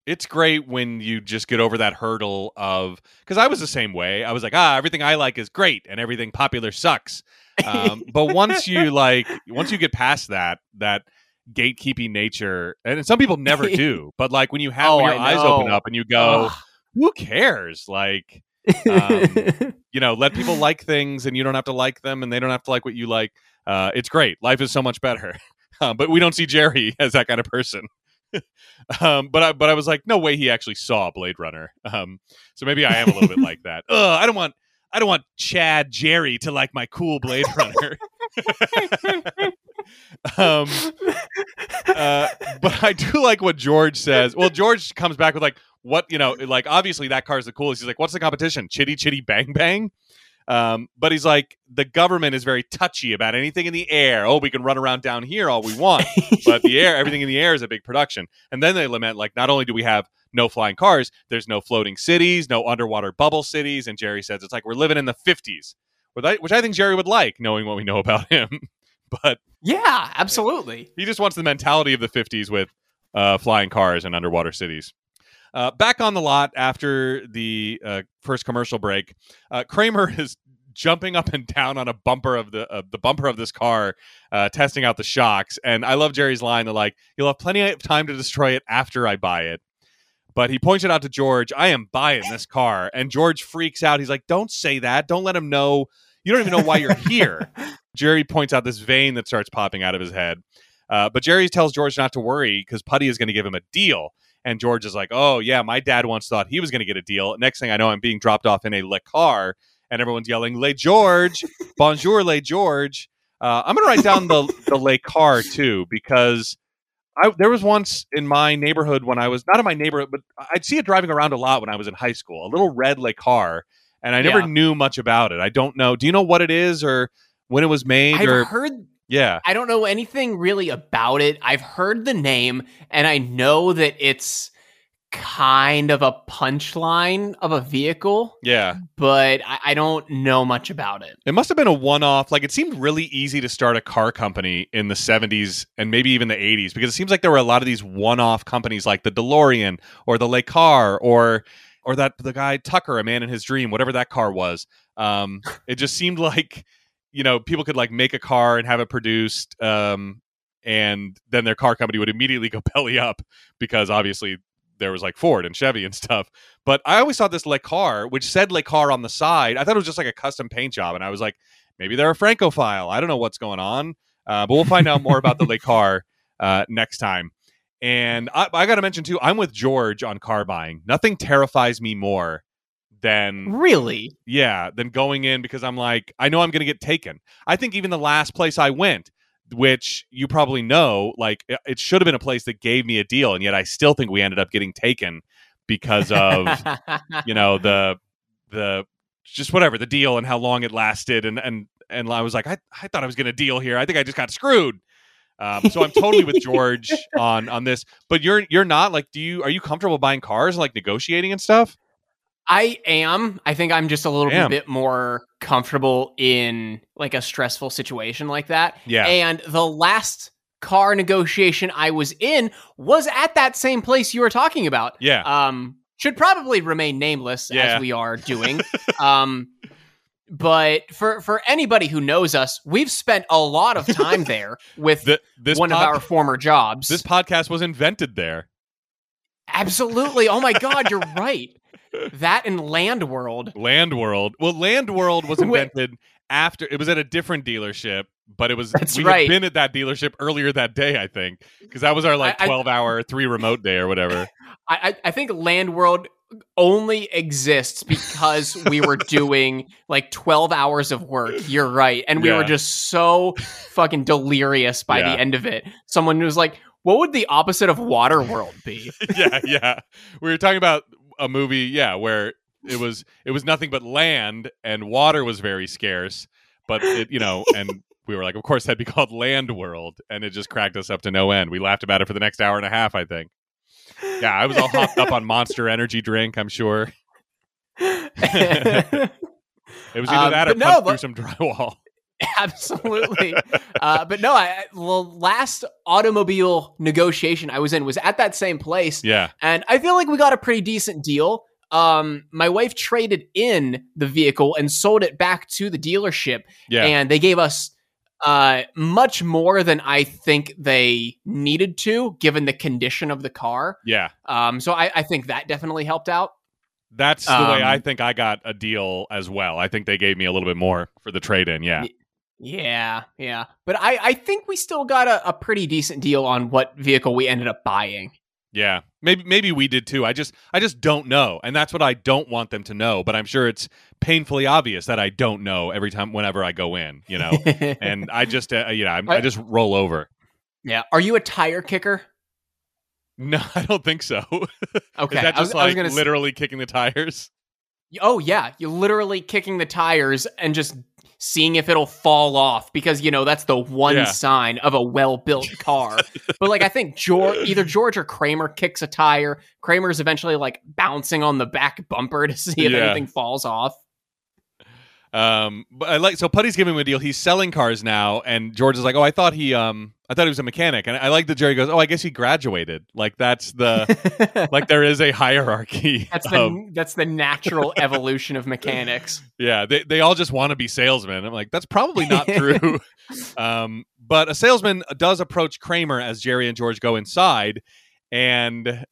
It's great when you just get over that hurdle of because I was the same way. I was like, ah, everything I like is great, and everything popular sucks. Um, but once you like, once you get past that, that gatekeeping nature, and some people never do. But like when you have Oh, your eyes open up and you go, Ugh. who cares? Like, Um, you know, let people like things, and you don't have to like them, and they don't have to like what you like. Uh, it's great. Life is so much better. Uh, but we don't see Jerry as that kind of person. um, but I, but I was like, no way, he actually saw Blade Runner. Um, so maybe I am a little bit like that. Ugh, I don't want, I don't want Chad Jerry to like my cool Blade Runner. um, uh, but I do like what George says. Well, George comes back with like, what you know, like obviously that car is the coolest. He's like, what's the competition? Chitty Chitty Bang Bang. Um, but he's like, the government is very touchy about anything in the air. Oh, we can run around down here all we want, but the air, everything in the air is a big production. And then they lament, like, not only do we have no flying cars, there's no floating cities, no underwater bubble cities. And Jerry says it's like we're living in the 50s, which I think Jerry would like, knowing what we know about him. but yeah, absolutely. He just wants the mentality of the 50s with uh, flying cars and underwater cities. Uh, back on the lot after the uh, first commercial break, uh, Kramer is jumping up and down on a bumper of the uh, the bumper of this car, uh, testing out the shocks. And I love Jerry's line of like, "You'll have plenty of time to destroy it after I buy it." But he points it out to George, "I am buying this car," and George freaks out. He's like, "Don't say that. Don't let him know. You don't even know why you're here." Jerry points out this vein that starts popping out of his head. Uh, but Jerry tells George not to worry because Puddy is going to give him a deal. And George is like, oh, yeah, my dad once thought he was going to get a deal. Next thing I know, I'm being dropped off in a Le car, and everyone's yelling, Le George, bonjour, Le George. Uh, I'm going to write down the, the Le car, too, because I, there was once in my neighborhood when I was not in my neighborhood, but I'd see it driving around a lot when I was in high school, a little red Le car, and I never yeah. knew much about it. I don't know. Do you know what it is or when it was made? I've or heard yeah. I don't know anything really about it. I've heard the name and I know that it's kind of a punchline of a vehicle. Yeah. But I, I, don't know much about it. It must have been a one off. Like it seemed really easy to start a car company in the 70s and maybe even the 80s because it seems like there were a lot of these one off companies like the DeLorean or the Le Car or or that the guy Tucker, a man in his dream, whatever that car was. Um, it just seemed like you know people could like make a car and have it produced um, and then their car company would immediately go belly up because obviously there was like Ford and Chevy and stuff. But I always thought this Le Car, which said Le Car on the side, I thought it was just like a custom paint job, and I was like, maybe they're a Francophile. I don't know what's going on, uh, but we'll find out more about the Le Car uh, next time. And I, I got to mention too, I'm with George on car buying. Nothing terrifies me more than really yeah than going in because i'm like i know i'm going to get taken i think even the last place i went which you probably know like it, should have been a place that gave me a deal and yet i still think we ended up getting taken because of you know the the just whatever the deal and how long it lasted and and and i was like i, I thought i was going to deal here i think i just got screwed um, so I'm totally with George on on this. But you're you're not like, do you are you comfortable buying cars and like negotiating and stuff? I am. I think I'm just a little Damn. bit more comfortable in like a stressful situation like that. Yeah. And the last car negotiation I was in was at that same place you were talking about. Yeah. Um, should probably remain nameless yeah. as we are doing. um, but for for anybody who knows us, we've spent a lot of time there with the, one pod- of our former jobs. This podcast was invented there. Absolutely. Oh my god, you're right that and Land World. Land World. Well, Land World was invented after it was at a different dealership, but it was That's we right. had been at that dealership earlier that day, I think, because that was our like twelve I, hour three remote day or whatever. I I think Land World only exists because we were doing like 12 hours of work. You're right. And we yeah. were just so fucking delirious by yeah. the end of it. Someone was like, what would the opposite of water world be? yeah, yeah. We were talking about a movie, yeah, where it was it was nothing but land and water was very scarce, but it you know and we were like, of course that'd be called Land World, and it just cracked us up to no end. We laughed about it for the next hour and a half, I think. Yeah, I was all hopped up on Monster Energy drink. I'm sure. it was either um, that or no, but- through some drywall. Absolutely. uh, but no, I, the last automobile negotiation I was in was at that same place. Yeah. And I feel like we got a pretty decent deal. Um, my wife traded in the vehicle and sold it back to the dealership. Yeah. And they gave us uh, much more than I think they needed to, given the condition of the car. Yeah. Um, so I, I think that definitely helped out. That's the um, way I think I got a deal as well. I think they gave me a little bit more for the trade in. Yeah. Yeah, yeah. But I, I think we still got a, a pretty decent deal on what vehicle we ended up buying. Yeah. Maybe maybe we did too. I just I just don't know. And that's what I don't want them to know, but I'm sure it's painfully obvious that I don't know every time whenever I go in, you know. and I just uh, you know, I, I just roll over. Yeah. Are you a tire kicker? No, I don't think so. Okay. Is that just was, like literally kicking the tires? Oh yeah, you're literally kicking the tires and just seeing if it'll fall off because you know that's the one Yeah. sign of a well-built car. but like I think George, either George or Kramer kicks a tire. Kramer's eventually like bouncing on the back bumper to see if Yeah. anything falls off. Um, but I like so Puddy's giving him a deal. He's selling cars now, and George is like, "Oh, I thought he um, I thought he was a mechanic." And I like that Jerry goes, "Oh, I guess he graduated." Like that's the like there is a hierarchy. that's of- the that's the natural evolution of mechanics. yeah, they they all just want to be salesmen. I'm like, that's probably not true. um, but a salesman does approach Kramer as Jerry and George go inside, and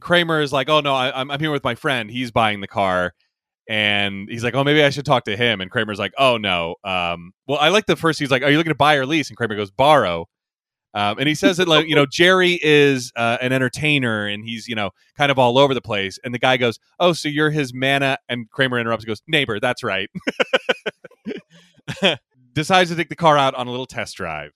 Kramer is like, "Oh no, I, I'm I'm here with my friend. He's buying the car." And he's like, "Oh, maybe I should talk to him." And Kramer's like, "Oh no." Um, well, I like the first. He's like, "Are you looking to buy or lease?" And Kramer goes, "Borrow." Um, and he says that like you know Jerry is uh, an entertainer and he's you know kind of all over the place. And the guy goes, "Oh, so you're his mana?" And Kramer interrupts and goes, "Neighbor, that's right." Decides to take the car out on a little test drive.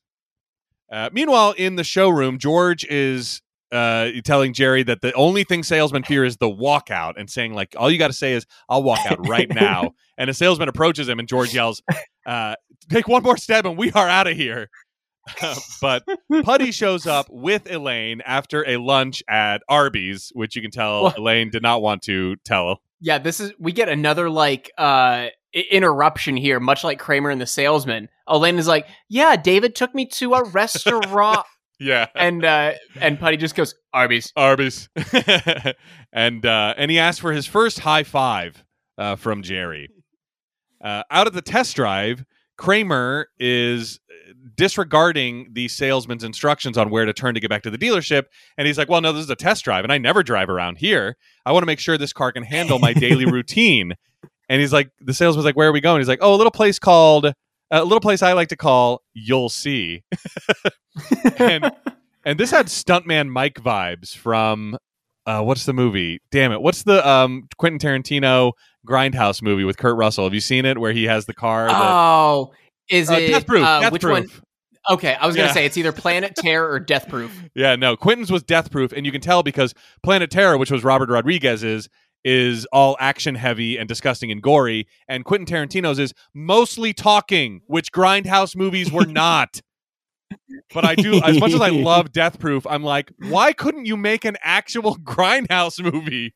Uh, meanwhile, in the showroom, George is uh, telling Jerry that the only thing salesmen fear is the walkout, and saying like, "All you got to say is I'll walk out right now." and a salesman approaches him, and George yells, uh, "Take one more step, and we are out of here." But Puddy shows up with Elaine after a lunch at Arby's, which you can tell Well- Elaine did not want to tell. Yeah, this is we get another like uh interruption here, much like Kramer and the salesman. Elaine is like, "Yeah, David took me to a restaurant," Yeah. and uh and Puddy just goes, "Arby's." Arby's. and uh, and he asked for his first high five uh, from Jerry. Uh, out of the test drive, Kramer is disregarding the salesman's instructions on where to turn to get back to the dealership. And he's like, Well, no, this is a test drive, and I never drive around here. I want to make sure this car can handle my daily routine. And he's like, The salesman's like, Where are we going? He's like, Oh, a little place called, a little place I like to call You'll See. and and this had stuntman Mike vibes from uh, what's the movie? Damn it! What's the um, Quentin Tarantino Grindhouse movie with Kurt Russell? Have you seen it? Where he has the car. That, Oh, is uh, it Death Proof. uh, Death which Proof. one? Okay, I was gonna Yeah. say it's either Planet Terror or Death Proof. Yeah, no. Quentin's was Death Proof, and you can tell because Planet Terror, which was Robert Rodriguez's, is all action heavy and disgusting and gory, and Quentin Tarantino's is mostly talking, which Grindhouse movies were not. But I do, as much as I love Death Proof, I'm like, why couldn't you make an actual Grindhouse movie?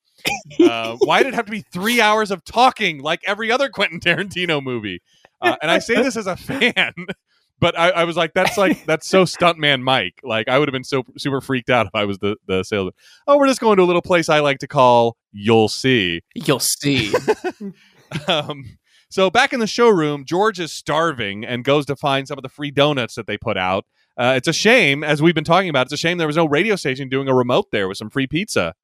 Uh, why did it have to be three hours of talking like every other Quentin Tarantino movie? Uh, and I say this as a fan, but I, I was like, that's like that's so stuntman Mike. Like I would have been so super freaked out if I was the the salesman. Oh, we're just going to a little place I like to call You'll See. You'll see. Um, so back in the showroom, George is starving and goes to find some of the free donuts that they put out. Uh, it's a shame, as we've been talking about, it's a shame there was no radio station doing a remote there with some free pizza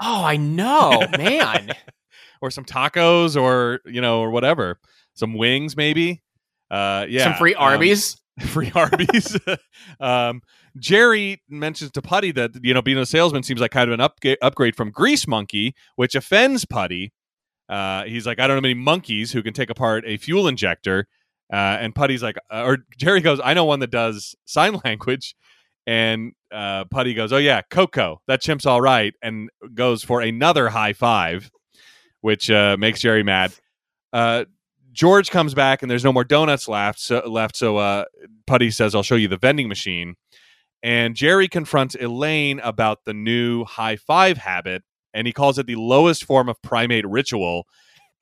oh, I know, man. or some tacos or you know or whatever, some wings maybe. Uh, yeah, Some free um, Arby's. free Arby's. um, Jerry mentions to Puddy that you know being a salesman seems like kind of an upga- upgrade from Grease Monkey, which offends Puddy. Uh, he's like, I don't know many monkeys who can take apart a fuel injector. Uh, and Puddy's like, uh, or Jerry goes, I know one that does sign language. And uh, Puddy goes, Oh yeah, Koko, that chimp's all right, and goes for another high five, which uh, makes Jerry mad. Uh, George comes back and there's no more donuts left. So left. So uh, Puddy says, "I'll show you the vending machine." And Jerry confronts Elaine about the new high five habit, and he calls it the lowest form of primate ritual.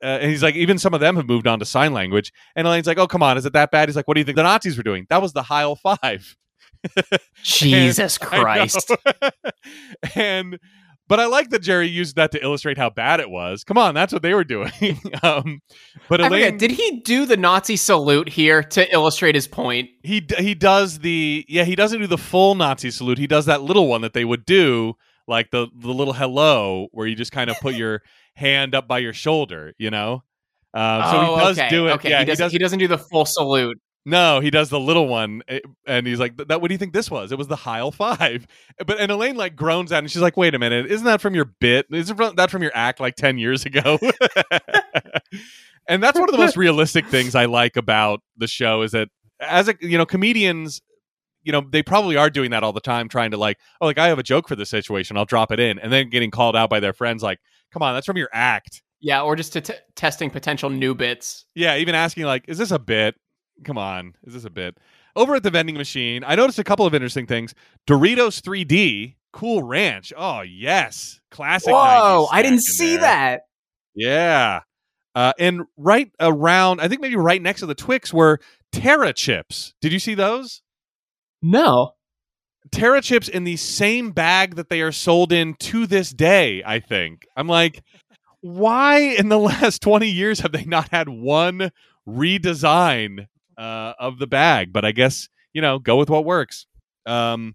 Uh, and he's like, even some of them have moved on to sign language. And Elaine's like, "Oh, come on, is it that bad?" He's like, "What do you think the Nazis were doing? That was the Heil Five. Jesus. Christ. and but I like that Jerry used that to illustrate how bad it was. Come on, that's what they were doing. um, but Elaine, forget, did he do the Nazi salute here to illustrate his point? he he does the yeah he doesn't do the full Nazi salute. He does that little one that they would do, like the the little hello, where you just kind of put your hand up by your shoulder. You know. Um, so oh, he does okay. do it. Okay, yeah, he, doesn't, does. he doesn't do the full salute. No, he does the little one, eh, and he's like, "That what do you think this was? It was the Heil Five. But and Elaine like groans out, and she's like, "Wait a minute, isn't that from your bit? Isn't that from your act like ten years ago?" and that's one of the most realistic things I like about the show is that as a you know comedians, you know they probably are doing that all the time, trying to like, oh, like I have a joke for this situation, I'll drop it in, and then getting called out by their friends like, "Come on, that's from your act." Yeah, or just to t- testing potential new bits. Yeah, even asking like, "Is this a bit? Come on, is this a bit?" Over at the vending machine, I noticed a couple of interesting things. Doritos 3D, Cool Ranch. Oh yes, classic. Whoa, I didn't see there. that. Yeah. Uh, and right around, I think maybe right next to the Twix were Terra chips. Did you see those? No. Terra chips in the same bag that they are sold in to this day, I think. I'm like, why in the last 20 years have they not had one redesign uh, of the bag? But I guess, you know, go with what works. Um,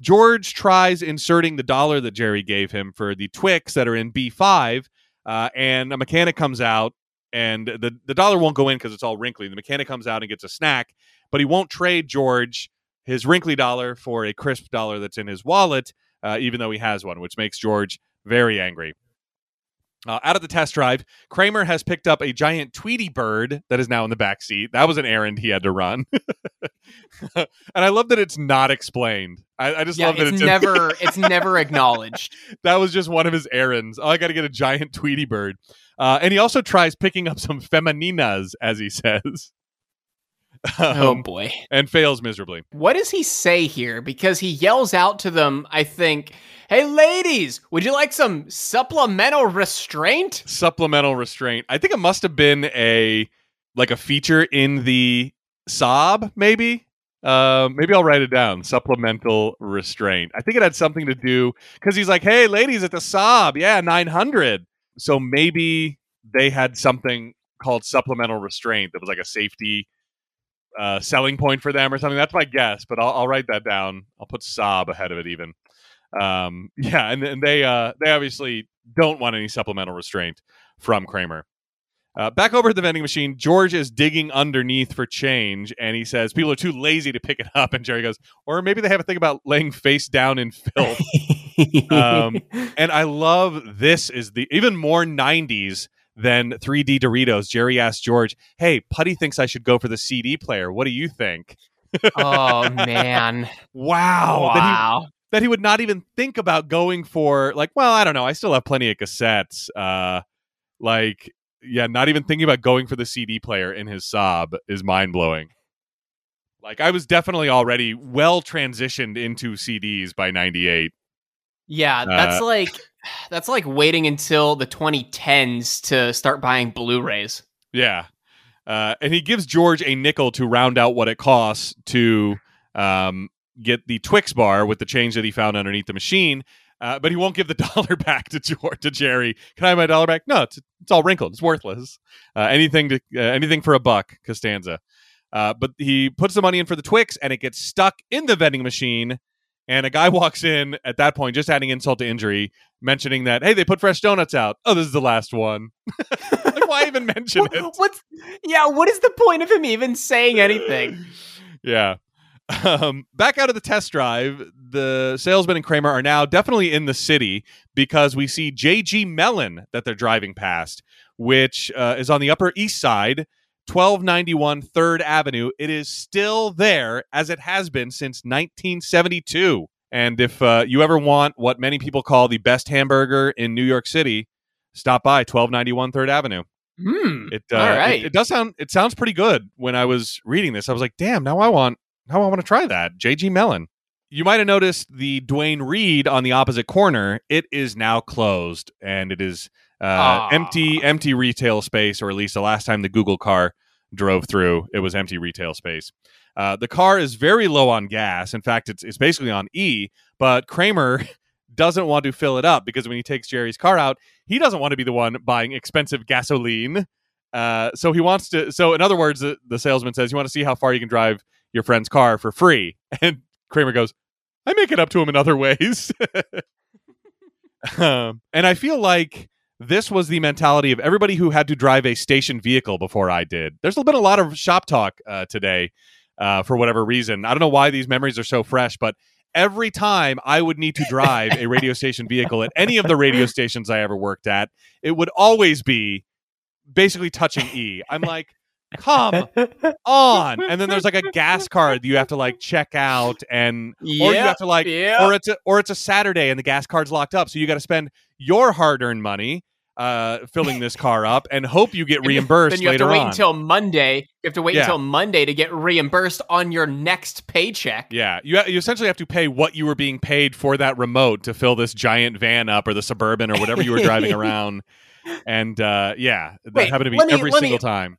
George tries inserting the dollar that Jerry gave him for the Twix that are in B5, uh, and a mechanic comes out, and the, the dollar won't go in because it's all wrinkly. The mechanic comes out and gets a snack, but he won't trade George his wrinkly dollar for a crisp dollar that's in his wallet, uh, even though he has one, which makes George very angry. Uh, out of the test drive, Kramer has picked up a giant Tweety bird that is now in the back seat. That was an errand he had to run, and I love that it's not explained. I, I just Yeah, love that it's, it's never it's never acknowledged. that was just one of his errands. Oh, I got to get a giant Tweety bird. Uh, and he also tries picking up some femininas, as he says, oh Um, boy. and fails miserably. What does he say here? Because he yells out to them, I think, Hey ladies, would you like some supplemental restraint? Supplemental restraint. I think it must have been a like a feature in the Saab, maybe. Uh, maybe I'll write it down. Supplemental restraint. I think it had something to do because he's like, "Hey, ladies, at the Saab, yeah, nine hundred. So maybe they had something called supplemental restraint that was like a safety uh, selling point for them or something. That's my guess, but I'll, I'll write that down. I'll put Saab ahead of it even. Um, yeah, and, and they uh, they obviously don't want any supplemental restraint from Kramer. Uh, back over at the vending machine, George is digging underneath for change, and he says people are too lazy to pick it up. And Jerry goes, or maybe they have a thing about laying face down in filth. Um, and I love this is the even more 90s than 3D Doritos. Jerry asked George, "Hey, Puddy thinks I should go for the CD player. What do you think?" oh man. Wow, that he Wow. that he would not even think about going for like well i don't know i still have plenty of cassettes uh like yeah not even thinking about going for the cd player in his Saab is mind-blowing like i was definitely already well transitioned into cds by 98 Yeah, that's Uh, like that's like waiting until the 2010s to start buying Blu-rays. yeah uh and he gives george a nickel to round out what it costs to um get the twix bar with the change that he found underneath the machine uh, but he won't give the dollar back to George, to Jerry. Can I have my dollar back? No, it's, it's all wrinkled. It's worthless. Uh, anything to uh, anything for a buck, Costanza. Uh, but he puts the money in for the Twix, and it gets stuck in the vending machine. And a guy walks in at that point, just adding insult to injury, mentioning that hey, they put fresh donuts out. Oh, this is the last one. like, why even mention What- it? What's yeah? What is the point of him even saying anything? yeah. Um, back out of the test drive, the salesman and Kramer are now definitely in the city because we see JG Melon that they're driving past, which uh, is on the Upper East Side, 1291 3rd Avenue. It is still there as it has been since 1972. And if uh, you ever want what many people call the best hamburger in New York City, stop by 1291 3rd Avenue. Hmm. It, uh, All it- it, does sound it sounds pretty good. When I was reading this, I was like, "Damn, now I want now I want to try that." JG Melon. You might have noticed the Duane Reade on the opposite corner. It is now closed, and it is uh, empty empty retail space, or at least the last time the Google car drove through, it was empty retail space. Uh, the car is very low on gas. In fact, it's it's basically on E. But Kramer doesn't want to fill it up because when he takes Jerry's car out, he doesn't want to be the one buying expensive gasoline. Uh, so he wants to. So in other words, the, the salesman says, "You want to see how far you can drive your friend's car for free?" And Kramer goes, "I make it up to him in other ways." um, and I feel like this was the mentality of everybody who had to drive a station vehicle before I did. There's been a lot of shop talk uh, today uh, for whatever reason. I don't know why these memories are so fresh, but every time I would need to drive a radio station vehicle at any of the radio stations I ever worked at, it would always be basically touching E. I'm like, come on. And then there's like a gas card you have to like check out and or you have to like yep. or it's a, or it's a Saturday and the gas card's locked up, so you got to spend your hard-earned money uh, filling this car up and hope you get reimbursed then you have to wait on. until Monday. You have to wait Yeah. until Monday to get reimbursed on your next paycheck. yeah, you you essentially have to pay what you were being paid for that remote to fill this giant van up or the suburban or whatever you were driving around. And uh, yeah, that Wait, happened to be me- every let me- single time.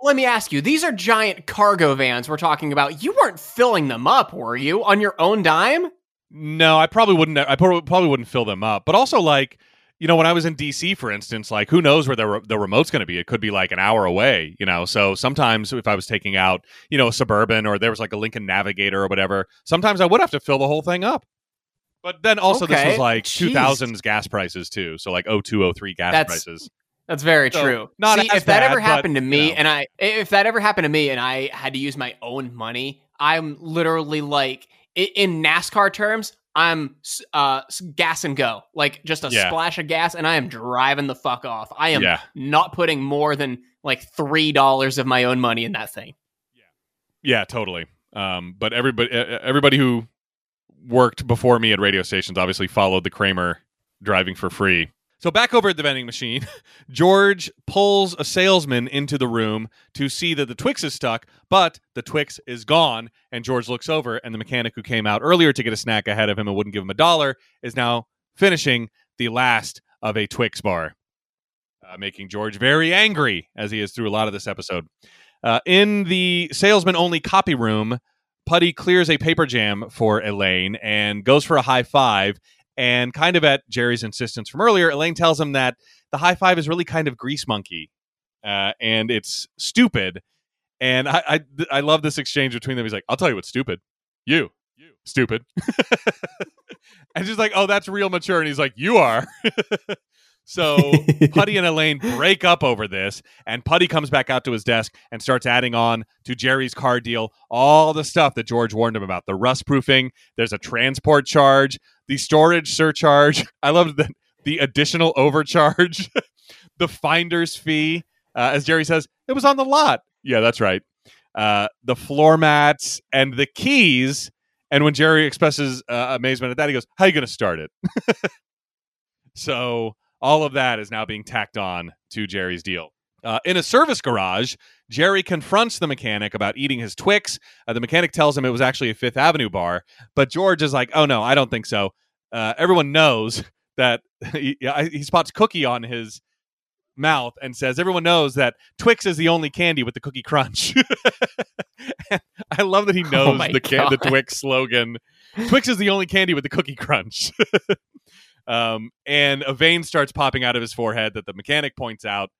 Let me ask you: These are giant cargo vans we're talking about. You weren't filling them up, were you, on your own dime? No, I probably wouldn't. I probably wouldn't fill them up. But also, like you know, when I was in DC, for instance, like who knows where the re- the remote's going to be? It could be like an hour away. You know, so sometimes if I was taking out, you know, a suburban or there was like a Lincoln Navigator or whatever, sometimes I would have to fill the whole thing up. But then also this was like Jeez. 2000s gas prices too, so like 0203 gas That's- prices. That's very So, true. not See, if that bad, ever but, happened to you me, know. and I, if that ever happened to me, and I had to use my own money, I'm literally like, in NASCAR terms, I'm uh, gas and go, like just a Yeah. splash of gas, and I am driving the fuck off. I am Yeah. not putting more than like three dollars of my own money in that thing. Yeah, totally. Um, but everybody, everybody who worked before me at radio stations obviously followed the Kramer driving for free. So back over at the vending machine, George pulls a salesman into the room to see that the Twix is stuck, but the Twix is gone. And George looks over, and the mechanic who came out earlier to get a snack ahead of him and wouldn't give him a dollar is now finishing the last of a Twix bar, uh, making George very angry as he is through a lot of this episode. Uh, in the salesman only copy room, Puddy clears a paper jam for Elaine and goes for a high five. And kind of at Jerry's insistence from earlier, Elaine tells him that the high five is really kind of grease monkey uh, and it's stupid. And I, I I love this exchange between them. He's like, "I'll tell you what's stupid. You, you, stupid." and she's like, "Oh, that's real mature." And he's like, "You are." so Puddy and Elaine break up over this, and Puddy comes back out to his desk and starts adding on to Jerry's car deal all the stuff that George warned him about: the rust proofing. There's a transport charge, the storage surcharge. I love the the additional overcharge, the finder's fee. Uh, as Jerry says, it was on the lot. Yeah, that's right. Uh, the floor mats and the keys. And when Jerry expresses uh, amazement at that, he goes, "How are you going to start it?" so all of that is now being tacked on to Jerry's deal. Uh, in a service garage, Jerry confronts the mechanic about eating his Twix. Uh, the mechanic tells him it was actually a Fifth Avenue bar, but George is like, "Oh no, I don't think so." Uh, everyone knows that he, he spots cookie on his mouth and says, "Everyone knows that Twix is the only candy with the cookie crunch." I love that he Oh knows my the can- the Twix slogan. Twix is the only candy with the cookie crunch. um, and a vein starts popping out of his forehead that the mechanic points out.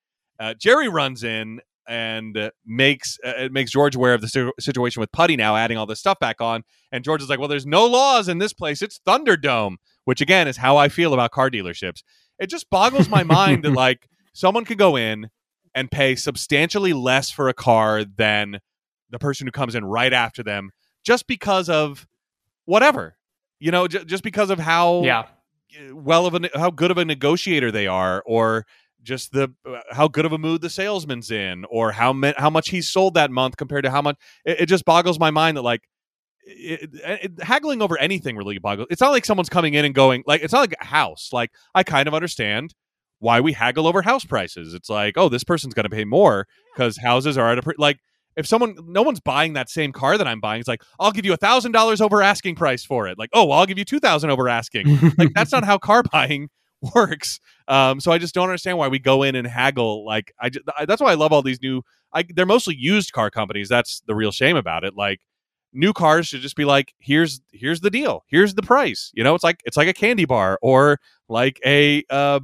Uh, Jerry runs in and uh, makes uh, it makes George aware of the situation with Puddy now, adding all this stuff back on. And George is like, "Well, there's no laws in this place. It's Thunderdome," which again is how I feel about car dealerships. It just boggles my mind that like someone could go in and pay substantially less for a car than the person who comes in right after them, just because of whatever, you know, j- just because of how Yeah. well of a how good of a negotiator they are or just the uh, how good of a mood the salesman's in or how ma- how much he's sold that month compared to how much it, it just boggles my mind that like it, it, haggling over anything really boggles it's not like someone's coming in and going like it's not like a house like i kind of understand why we haggle over house prices it's like oh this person's going to pay more because houses are at a pre- like if someone no one's buying that same car that i'm buying it's like i'll give you a thousand dollars over asking price for it like oh well, i'll give you two thousand over asking like that's not how car buying works um so i just don't understand why we go in and haggle like i, just, I that's why i love all these new I, they're mostly used car companies that's the real shame about it like new cars should just be like here's here's the deal here's the price you know it's like it's like a candy bar or like a uh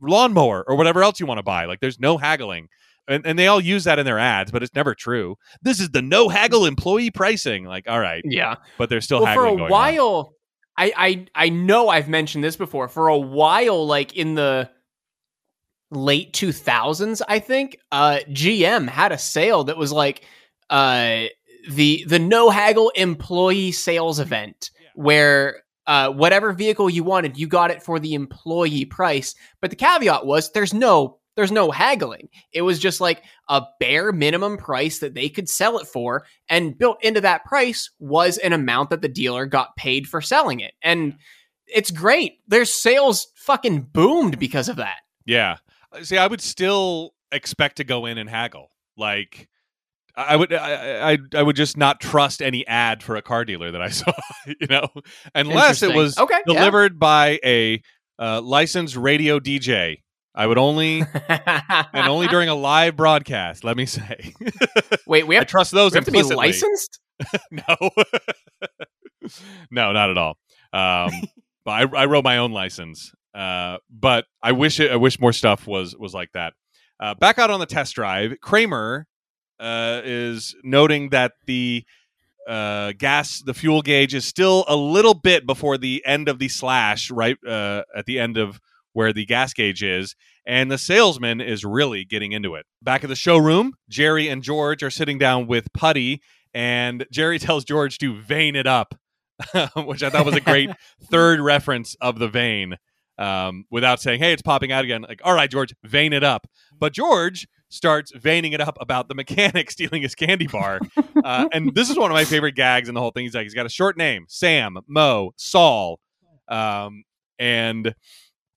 lawnmower or whatever else you want to buy like there's no haggling and, and they all use that in their ads but it's never true this is the no haggle employee pricing like all right Yeah. but there's still well, for haggling a going on. I, I I know I've mentioned this before. For a while, like in the late two thousands, I think uh, GM had a sale that was like uh, the the no haggle employee sales event where. Uh, whatever vehicle you wanted, you got it for the employee price. But the caveat was there's no there's no haggling. It was just like a bare minimum price that they could sell it for, and built into that price was an amount that the dealer got paid for selling it. And it's great. Their sales fucking boomed because of that. Yeah. See, I would still expect to go in and haggle. Like, I would, I, I, I would just not trust any ad for a car dealer that I saw. You know, unless it was Okay, yeah. delivered by a uh, licensed radio DJ. I would only and only during a live broadcast. Let me say, Wait, we I have, trust those we have to be licensed. No, no, not at all. Um, but I, I wrote my own license. Uh, but I wish it, I wish more stuff was was like that. Uh, back out on the test drive, Kramer uh, is noting that the uh, gas, the fuel gauge, is still a little bit before the end of the slash, right uh, at the end of where the gas gauge is, and the salesman is really getting into it. Back at the showroom, Jerry and George are sitting down with Puddy, and Jerry tells George to vein it up, which I thought was a great third reference of the vein. Um, without saying, "Hey, it's popping out again." Like, all right, George, vein it up. But George starts veining it up about the mechanic stealing his candy bar, uh, and this is one of my favorite gags in the whole thing. He's like, he's got a short name: Sam, Mo, Saul, um, and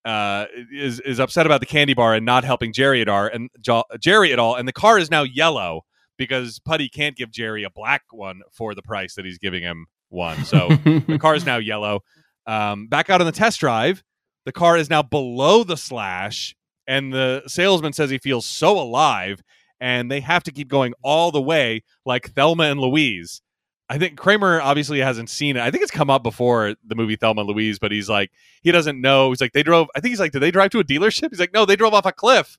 uh, is is upset about the candy bar and not helping Jerry at all, and Jo- Jerry at all, and the car is now yellow because Puddy can't give Jerry a black one for the price that he's giving him one. So the car is now yellow. Um, back out on the test drive, the car is now below the slash, and the salesman says he feels so alive, and they have to keep going all the way like Thelma and Louise. I think Kramer obviously hasn't seen it. I think it's come up before the movie Thelma and Louise, but he's like, he doesn't know. He's like, they drove, I think he's like, did they drive to a dealership? He's like, no, they drove off a cliff.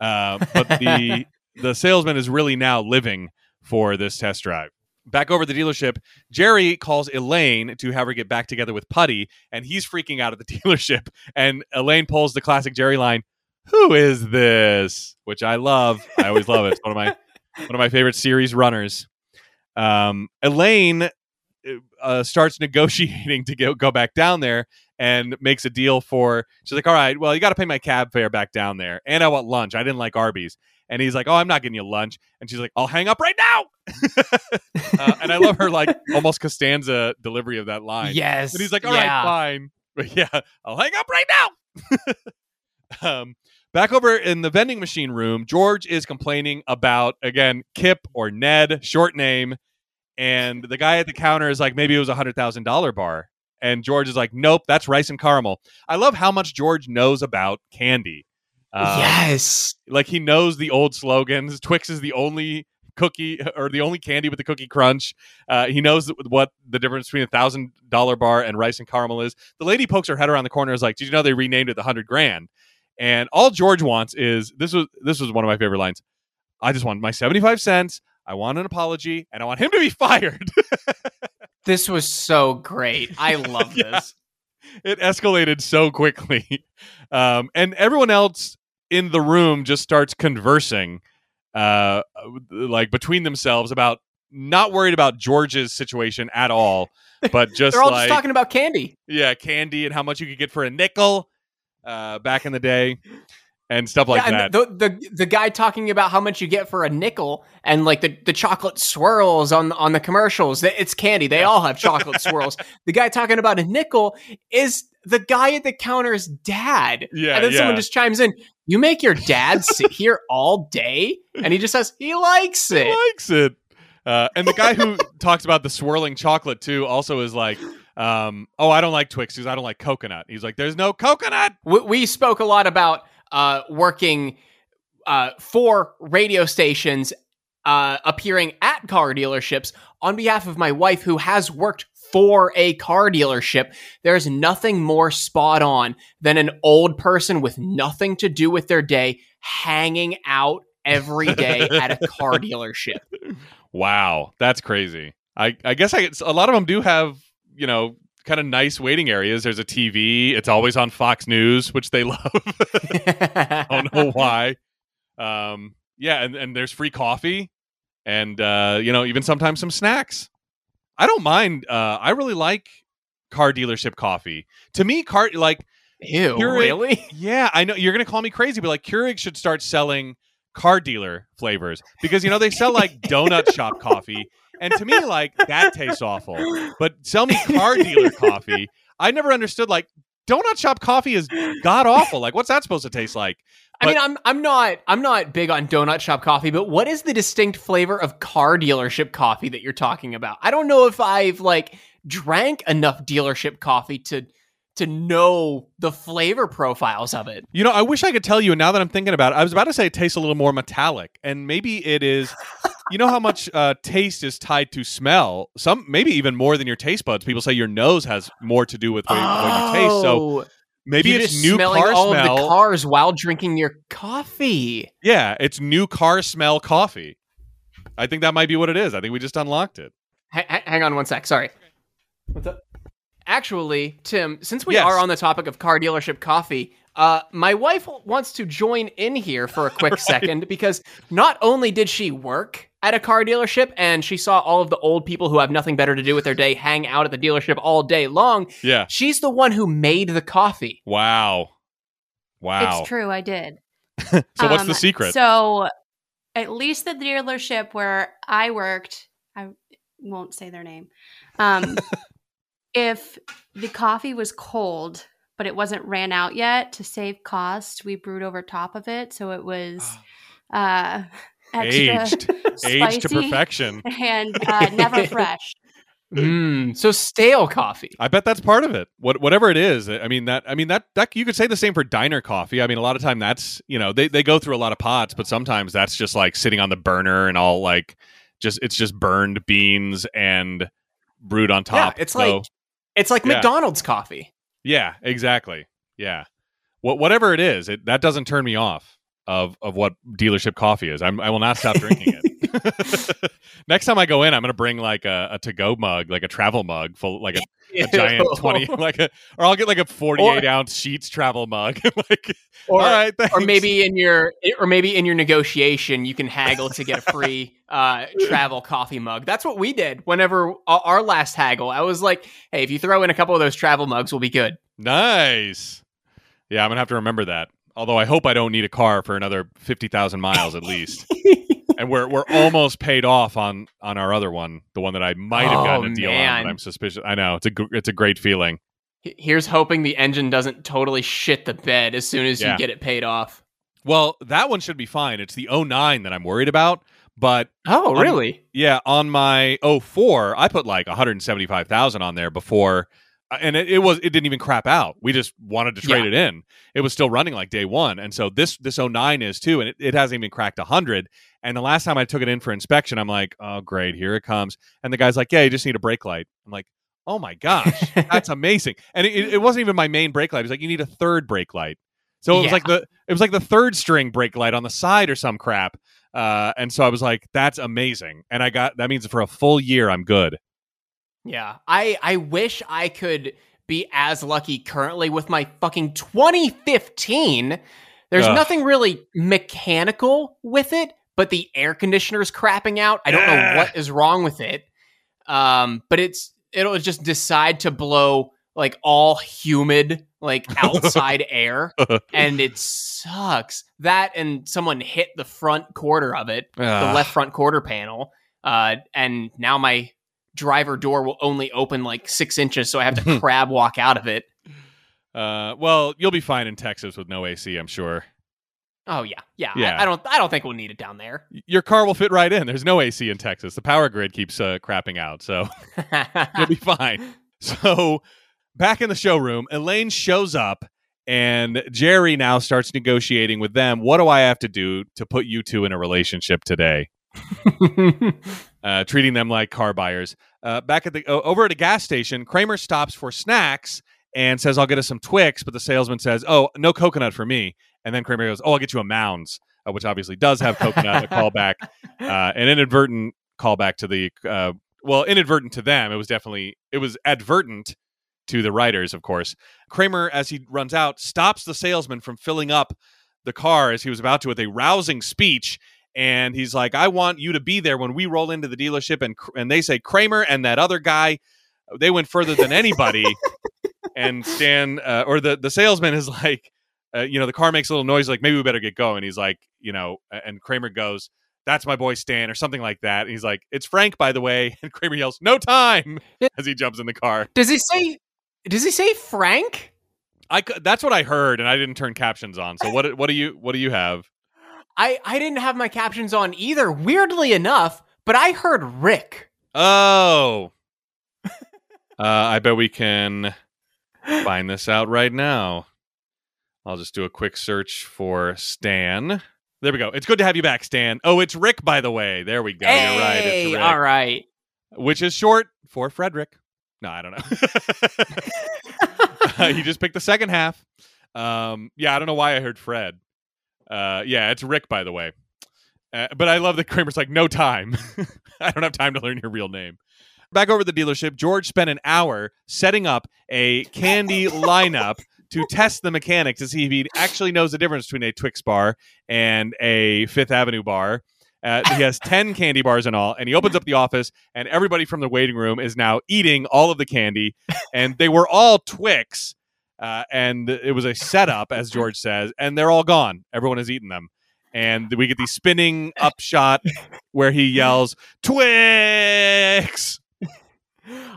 Uh, but the the salesman is really now living for this test drive. Back over the dealership, Jerry calls Elaine to have her get back together with Puddy, and he's freaking out at the dealership. And Elaine pulls the classic Jerry line, "Who is this?" Which I love. I always love it. It's one of my one of my favorite series runners. Um, Elaine uh, starts negotiating to go, go back down there and makes a deal for. She's like, "All right, well, you got to pay my cab fare back down there, and I want lunch. I didn't like Arby's." And he's like, "Oh, I'm not getting you lunch." And she's like, "I'll hang up right now." uh, and I love her like almost Costanza delivery of that line. yes. And he's like, "All right, yeah. fine, but yeah, I'll hang up right now." um, back over in the vending machine room, George is complaining about again Kip or Ned, short name, and the guy at the counter is like, maybe it was a hundred thousand dollar bar, and George is like, nope, that's rice and caramel. I love how much George knows about candy. Um, yes. like he knows the old slogans. Twix is the only cookie or the only candy with the cookie crunch. Uh, he knows what the difference between a thousand dollar bar and rice and caramel is. The lady pokes her head around the corner. Is like, did you know they renamed it the hundred grand? And all George wants is this was this was one of my favorite lines. I just want my seventy five cents. I want an apology, and I want him to be fired. This was so great. I love Yeah. this. it escalated so quickly, um, and everyone else in the room just starts conversing, uh, like between themselves about not worried about George's situation at all, but just They're all like just talking about candy. yeah, candy and how much you could get for a nickel uh, back in the day, and stuff like yeah, that. the, the the guy talking about how much you get for a nickel and like the, the chocolate swirls on on the commercials. It's candy. They all have chocolate swirls. The guy talking about a nickel is the guy at the counter's dad. Yeah, And then someone just chimes in, You make your dad sit here all day? And he just says, He likes it. He likes it. Uh, and the guy who talks about the swirling chocolate too also is like, um, "Oh, I don't like Twix because I don't like coconut." He's like, "There's no coconut." we, we spoke a lot about uh, working uh, for radio stations, uh, appearing at car dealerships on behalf of my wife, who has worked for a car dealership. There's nothing more spot on than an old person with nothing to do with their day hanging out every day at a car dealership. Wow, that's crazy. I I guess I a lot of them do have you know kind of nice waiting areas. There's a TV. It's always on Fox News, which they love. I don't know why. Um, yeah, and, and there's free coffee, and uh, you know even sometimes some snacks. I don't mind. Uh, I really like car dealership coffee. To me, car like Ew, You're really? yeah, I know you're gonna call me crazy, but like Keurig should start selling car dealer flavors because you know they sell like donut shop coffee, and to me like that tastes awful. But sell me car dealer coffee. I never understood like donut shop coffee is god awful. Like, what's that supposed to taste like? I mean, I'm I'm not I'm not big on donut shop coffee, but what is the distinct flavor of car dealership coffee that you're talking about? I don't know if I've like drank enough dealership coffee to to know the flavor profiles of it. You know, I wish I could tell you. And now that I'm thinking about it, I was about to say it tastes a little more metallic, and maybe it is. you know how much uh, taste is tied to smell. Some maybe even more than your taste buds. People say your nose has more to do with what, oh, what you taste. So maybe you're it's just new smelling car all smell. of the cars while drinking your coffee. Yeah, it's new car smell coffee. I think that might be what it is. I think we just unlocked it. H- h- hang on one sec. Sorry. What's up? Actually, Tim, since we Yes. are on the topic of car dealership coffee, uh, my wife wants to join in here for a quick second because not only did she work at a car dealership and she saw all of the old people who have nothing better to do with their day hang out at the dealership all day long, Yeah. she's the one who made the coffee. Wow. Wow. It's true, I did. So what's Um, the secret? So, at least the dealership where I worked, I won't say their name. Um, if the coffee was cold, but it wasn't ran out yet, to save cost, we brewed over top of it, so it was uh, extra Aged. Aged to perfection. and uh, never fresh. Mm, so stale coffee. I bet that's part of it. What whatever it is. I mean that I mean that that you could say the same for diner coffee. I mean a lot of time that's, you know, they they go through a lot of pots, but sometimes that's just like sitting on the burner and all like just it's just burned beans and brewed on top. Yeah, it's So, like it's like Yeah. McDonald's coffee. Yeah, exactly. Yeah. What whatever it is, it that doesn't turn me off of of what dealership coffee is. I'm, I will not stop drinking it. Next time I go in, I'm going to bring like a, a to go mug, like a travel mug full, like a, a giant twenty, like a, or I'll get like a 48 ounce Sheetz travel mug. like, or, all right, or maybe in your or maybe in your negotiation you can haggle to get a free uh, travel coffee mug. That's what we did whenever our- our last haggle. I was like, "Hey, if you throw in a couple of those travel mugs, we'll be good." nice. Yeah, I'm gonna have to remember that. Although I hope I don't need a car for another fifty thousand miles at least. And we're we're almost paid off on on our other one, the one that I might have Oh, gotten a oh, deal on. But I'm suspicious. I know it's a it's a great feeling. Here's hoping the engine doesn't totally shit the bed as soon as Yeah. you get it paid off. Well, that one should be fine. It's the 09 that I'm worried about. But Oh, really? yeah, on my 04, I put like 175,000 on there before and it, it was it didn't even crap out. We just wanted to trade Yeah. it in. It was still running like day 1. And so this this 09 is too and it, it hasn't even cracked 100. And the last time I took it in for inspection, I'm like, "Oh, great, here it comes." And the guy's like, "Yeah, you just need a brake light." I'm like, "Oh my gosh, that's amazing!" And it, it, wasn't even my main brake light. He's like, "You need a third brake light." So it was like the it was like the third string brake light on the side or some crap. Uh, and so I was like, "That's amazing!" And I got that means for a full year I'm good. Yeah. I I wish I could be as lucky currently with my fucking 2015. There's Ugh. nothing really mechanical with it, but the air conditioner is crapping out. I don't know what is wrong with it. Um, but it's it'll just decide to blow like all humid like outside air and it sucks. That and someone hit the front quarter of it the left front quarter panel. Uh, and now my driver door will only open like six inches, so I have to crab walk out of it. Uh, well, you'll be fine in Texas with no AC, I'm sure. Oh yeah, yeah. I- I, don't. I don't think we'll need it down there. Your car will fit right in. There's no AC in Texas. The power grid keeps uh, crapping out, so you'll be fine. So, back in the showroom, Elaine shows up, and Jerry now starts negotiating with them. What do I have to do to put you two in a relationship today? uh, treating them like car buyers. Uh, back at the over at a gas station, Kramer stops for snacks and says, "I'll get us some Twix," but the salesman says, "Oh, no coconut for me." And then Kramer goes, "Oh, I'll get you a Mounds," uh, which obviously does have coconut. a callback, uh, an inadvertent callback to the uh, well, inadvertent to them. It was definitely it was advertent to the writers, of course. Kramer, as he runs out, stops the salesman from filling up the car as he was about to with a rousing speech and he's like, "I want you to be there when we roll into the dealership." And and they say Kramer and that other guy, they went further than anybody. and Stan uh, or the the salesman is like, uh, you know, the car makes a little noise, like maybe we better get going. He's like, you know, and Kramer goes, "That's my boy Stan," or something like that. And he's like, "It's Frank, by the way." And Kramer yells, "No time!" as he jumps in the car. does he say? Does he say Frank? I that's what I heard, and I didn't turn captions on. So what what do you what do you have? I I didn't have my captions on either. Weirdly enough, but I heard Rick. Oh, uh, I bet we can find this out right now. I'll just do a quick search for Stan. There we go. It's good to have you back, Stan. Oh, it's Rick, by the way. There we go. You're right. Hey, It's Rick. all right. Which is short for Frederick. No, I don't know. he just picked the second half. Um, yeah, I don't know why I heard Fred. Uh, yeah, it's Rick, by the way. Uh, but I love that Kramer's like, no time. I don't have time to learn your real name. Back over the dealership, George spent an hour setting up a candy lineup to test the mechanic to see if he actually knows the difference between a Twix bar and a Fifth Avenue bar. Uh, he has 10 candy bars in all, and he opens up the office, and everybody from the waiting room is now eating all of the candy. And they were all Twix, uh, and it was a setup, as George says, and they're all gone. Everyone has eaten them. And we get the spinning upshot where he yells, Twix!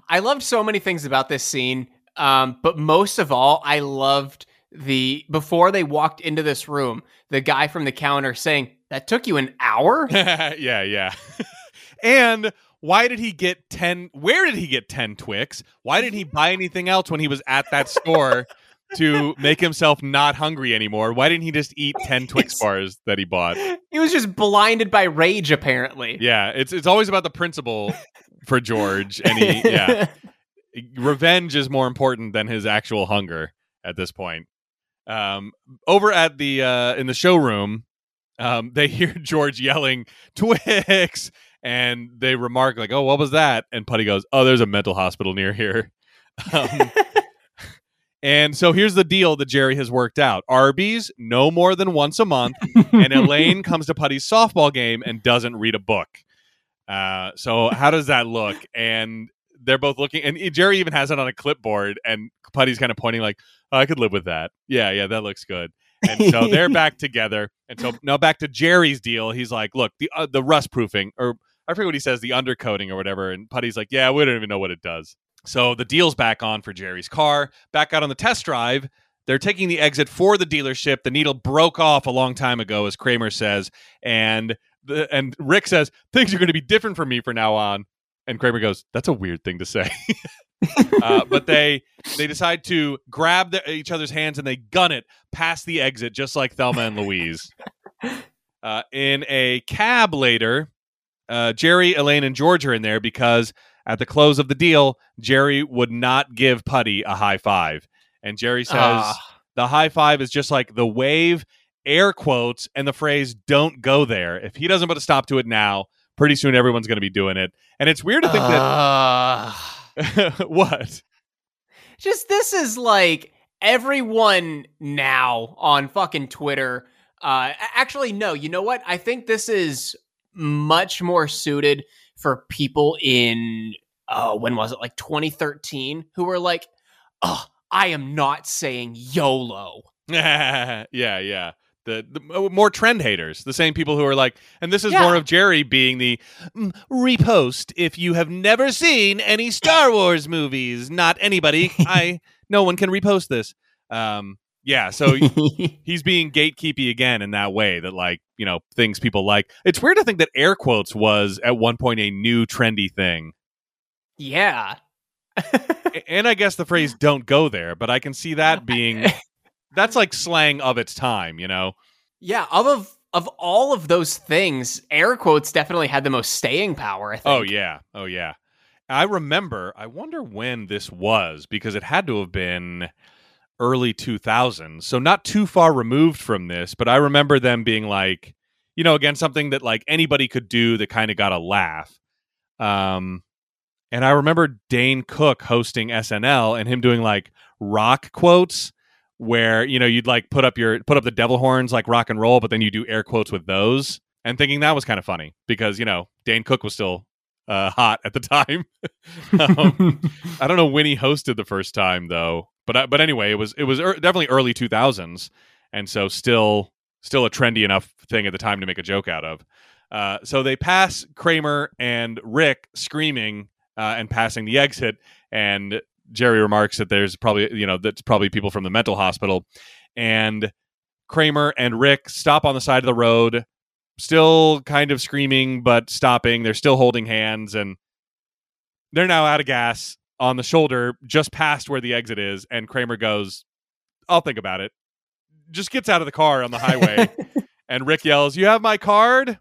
I loved so many things about this scene, um, but most of all, I loved the before they walked into this room, the guy from the counter saying, "That took you an hour." yeah, yeah. and why did he get 10 where did he get 10 twix? Why didn't he buy anything else when he was at that store to make himself not hungry anymore? Why didn't he just eat 10 twix bars that he bought? He was just blinded by rage, apparently. yeah it's it's always about the principle for george and he yeah. Revenge is more important than his actual hunger at this point. Um over at the uh in the showroom um they hear george yelling twix and they remark like oh what was that? And Puddy goes oh there's a mental hospital near here. Um, and so here's the deal that jerry has worked out. Arby's no more than once a month and elaine comes to Puddy's softball game and doesn't read a book. Uh, so how does that look? And they're both looking and jerry even has it on a clipboard and Puddy's kind of pointing like oh, i could live with that. Yeah yeah that looks good. And so they're back together and so now back to jerry's deal. He's like look the uh, the rust proofing or i forget what he says the undercoating or whatever and Puddy's like yeah we don't even know what it does. So the deal's back on for jerry's car back out on the test drive. They're taking the exit for the dealership. The needle broke off a long time ago as kramer says and the, and rick says things are going to be different for me from now on. And kramer goes that's a weird thing to say. Uh, but they they decide to grab the, each other's hands and they gun it past the exit, just like Thelma and Louise. Uh, in a cab later, uh, Jerry, Elaine, and George are in there because at the close of the deal, Jerry would not give Puddy a high five, and Jerry says Ah. the high five is just like the wave, air quotes, and the phrase "Don't go there." If he doesn't put a stop to it now, pretty soon everyone's going to be doing it. And it's weird to think Ah. that what. just this is like everyone now on fucking Twitter. Uh, actually, no. You know what? I think this is much more suited for people in oh, when was it? Like 2013, who were like, "Oh, I am not saying YOLO." yeah, yeah. The, the more trend haters, the same people who are like, and this is Yeah. more of Jerry being the "Mm, repost if you have never seen any Star Wars movies. Not anybody. I no one can repost this. Um, yeah. So he's being gatekeepy again in that way that like you know things people like. It's weird to think that air quotes was at one point a new trendy thing, yeah. And I guess the phrase "don't go there," but I can see that being that's like slang of its time. You know. Yeah, of of of all of those things, air quotes definitely had the most staying power. I oh, think. Oh yeah, oh yeah. I remember. I wonder when this was because it had to have been early 2000s, so not too far removed from this. But I remember them being like, you know, again something that like anybody could do that kind of got a laugh. Um, and I remember Dane Cook hosting SNL and him doing like rock quotes where you know you'd like put up your put up the devil horns like rock and roll, but then you do air quotes with those, and thinking that was kind of funny because you know Dane Cook was still uh, hot at the time. um, I don't know when he hosted the first time though, but but anyway, it was it was er, definitely early two thousands, and so still still a trendy enough thing at the time to make a joke out of. Uh, so they pass Kramer and Rick screaming uh, and passing the exit, and Jerry remarks that there's probably you know that's probably people from the mental hospital, and Kramer and Rick stop on the side of the road, still kind of screaming but stopping. They're still holding hands, and they're now out of gas on the shoulder just past where the exit is. And Kramer goes, "I'll think about it." Just gets out of the car on the highway, and Rick yells, "You have my card."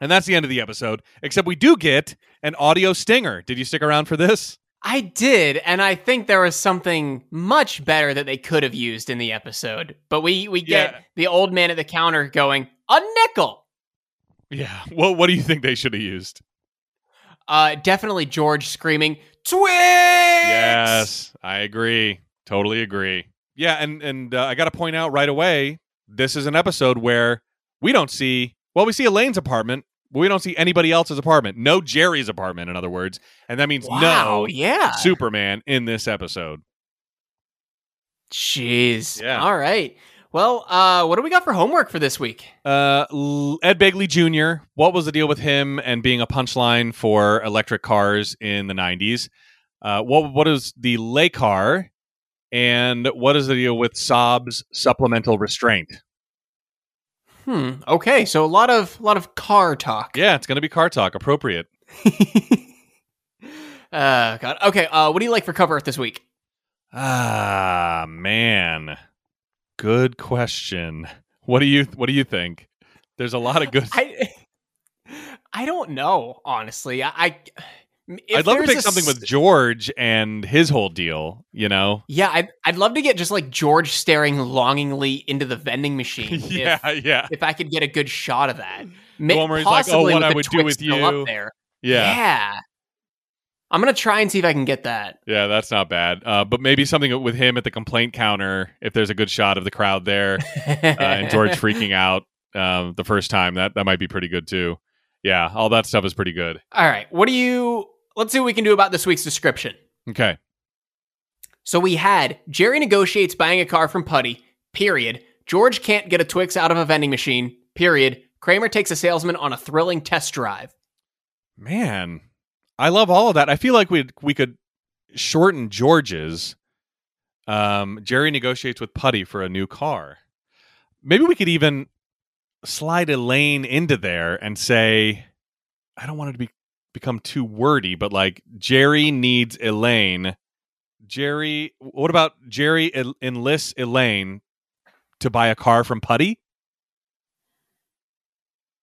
And that's the end of the episode. Except we do get an audio stinger. Did you stick around for this? I did, and I think there was something much better that they could have used in the episode. But we we get Yeah. the old man at the counter going a nickel. Yeah. Well, what do you think they should have used? Uh, definitely George screaming Twix. Yes, I agree. Totally agree. Yeah, and and uh, I got to point out right away, this is an episode where we don't see. Well, we see Elaine's apartment, but we don't see anybody else's apartment. No Jerry's apartment, in other words, and that means Wow. no Yeah. Superman in this episode. Jeez. Yeah. All right. Well, uh, what do we got for homework for this week? Uh, Ed Begley Jr. What was the deal with him and being a punchline for electric cars in the '90s? Uh, what what is the Le Car, and what is the deal with Saab's supplemental restraint? Hmm. Okay. So a lot of a lot of car talk. Yeah, it's going to be car talk, appropriate. uh, God. Okay. Uh, what do you like for cover art this week? Ah, man, good question. What do you What do you think? There's a lot of good. I I don't know. Honestly, I, I I'd love to pick something with George and his whole deal. You know? Yeah, I'd, I'd love to get just like George staring longingly into the vending machine. yeah, If, yeah, if I could get a good shot of that. Ma- one where he's like, "Oh, possibly what I would do with you." Up there. yeah. yeah. I'm gonna try and see if I can get that. Yeah, that's not bad. Uh, but maybe something with him at the complaint counter, if there's a good shot of the crowd there, uh, and George freaking out um, the first time, that that might be pretty good too. Yeah, all that stuff is pretty good. All right, what do you? Let's see what we can do about this week's description. Okay. So we had Jerry negotiates buying a car from Puddy. Period. George can't get a Twix out of a vending machine. Period. Kramer takes a salesman on a thrilling test drive. Man, I love all of that. I feel like we we could shorten George's. Um, Jerry negotiates with Puddy for a new car. Maybe we could even slide Elaine into there and say, I don't want it to be become too wordy, but like Jerry needs Elaine. Jerry, what about Jerry en- enlists Elaine to buy a car from Puddy?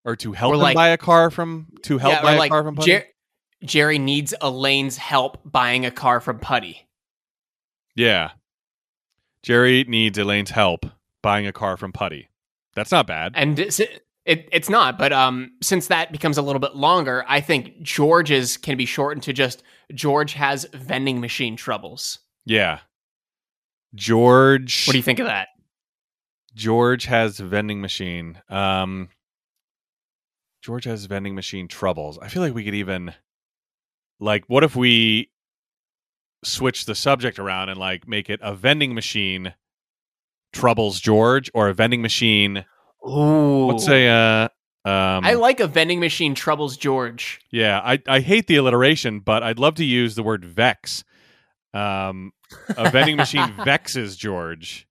Or to help Or him like- buy a car from to help Yeah, buy a like car from Puddy? Jer- Jerry needs Elaine's help buying a car from Puddy. Yeah. Jerry needs Elaine's help buying a car from Puddy. That's not bad. And it's- it, it's not, but um, since that becomes a little bit longer, I think George's can be shortened to just George has vending machine troubles. Yeah. George What do you think of that? George has vending machine. Um George has vending machine troubles. I feel like we could even like what if we switch the subject around and like make it a vending machine troubles George or a vending machine Ooh. let's say uh um I like a vending machine troubles George. Yeah, I, I hate the alliteration, but I'd love to use the word vex. Um, a vending machine vexes George.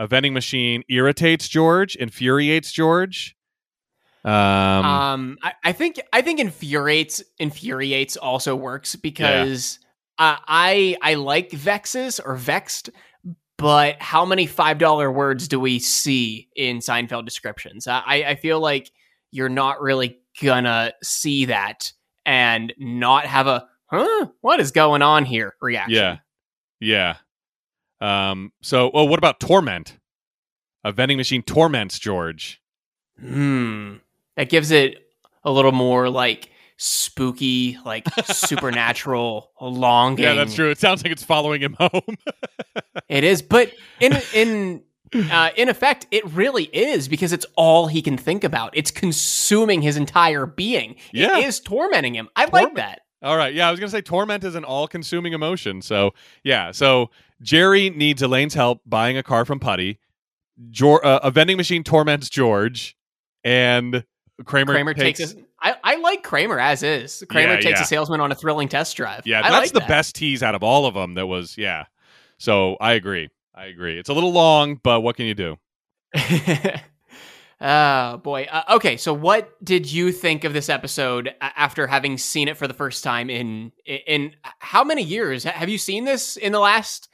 A vending machine irritates George, infuriates George. Um, Um, I, I think I think infuriates infuriates also works because uh, I I like vexes or vexed, but how many five dollar words do we see in Seinfeld descriptions? I I feel like you're not really gonna see that and not have a huh what is going on here reaction. yeah, yeah. Um, so, oh, what about torment? A vending machine torments George. Hmm. That gives it a little more like spooky, like supernatural longing. Yeah, that's true. It sounds like it's following him home. It is, but in in uh, in effect, it really is because it's all he can think about. It's consuming his entire being. Yeah. It is tormenting him. I Torment- like that. All right. Yeah, I was going to say torment is an all-consuming emotion. So, yeah. So, Jerry needs Elaine's help buying a car from Puddy. Geor- uh, a vending machine torments George, and Kramer, Kramer takes, takes, I, I like Kramer as is. Kramer Yeah, takes yeah. a salesman on a thrilling test drive. Yeah, I that's like the that. best tease out of all of them. That was yeah. So I agree. I agree. It's a little long, but what can you do? oh boy. Uh, okay, so what did you think of this episode after having seen it for the first time in in how many years? Have you seen this in the last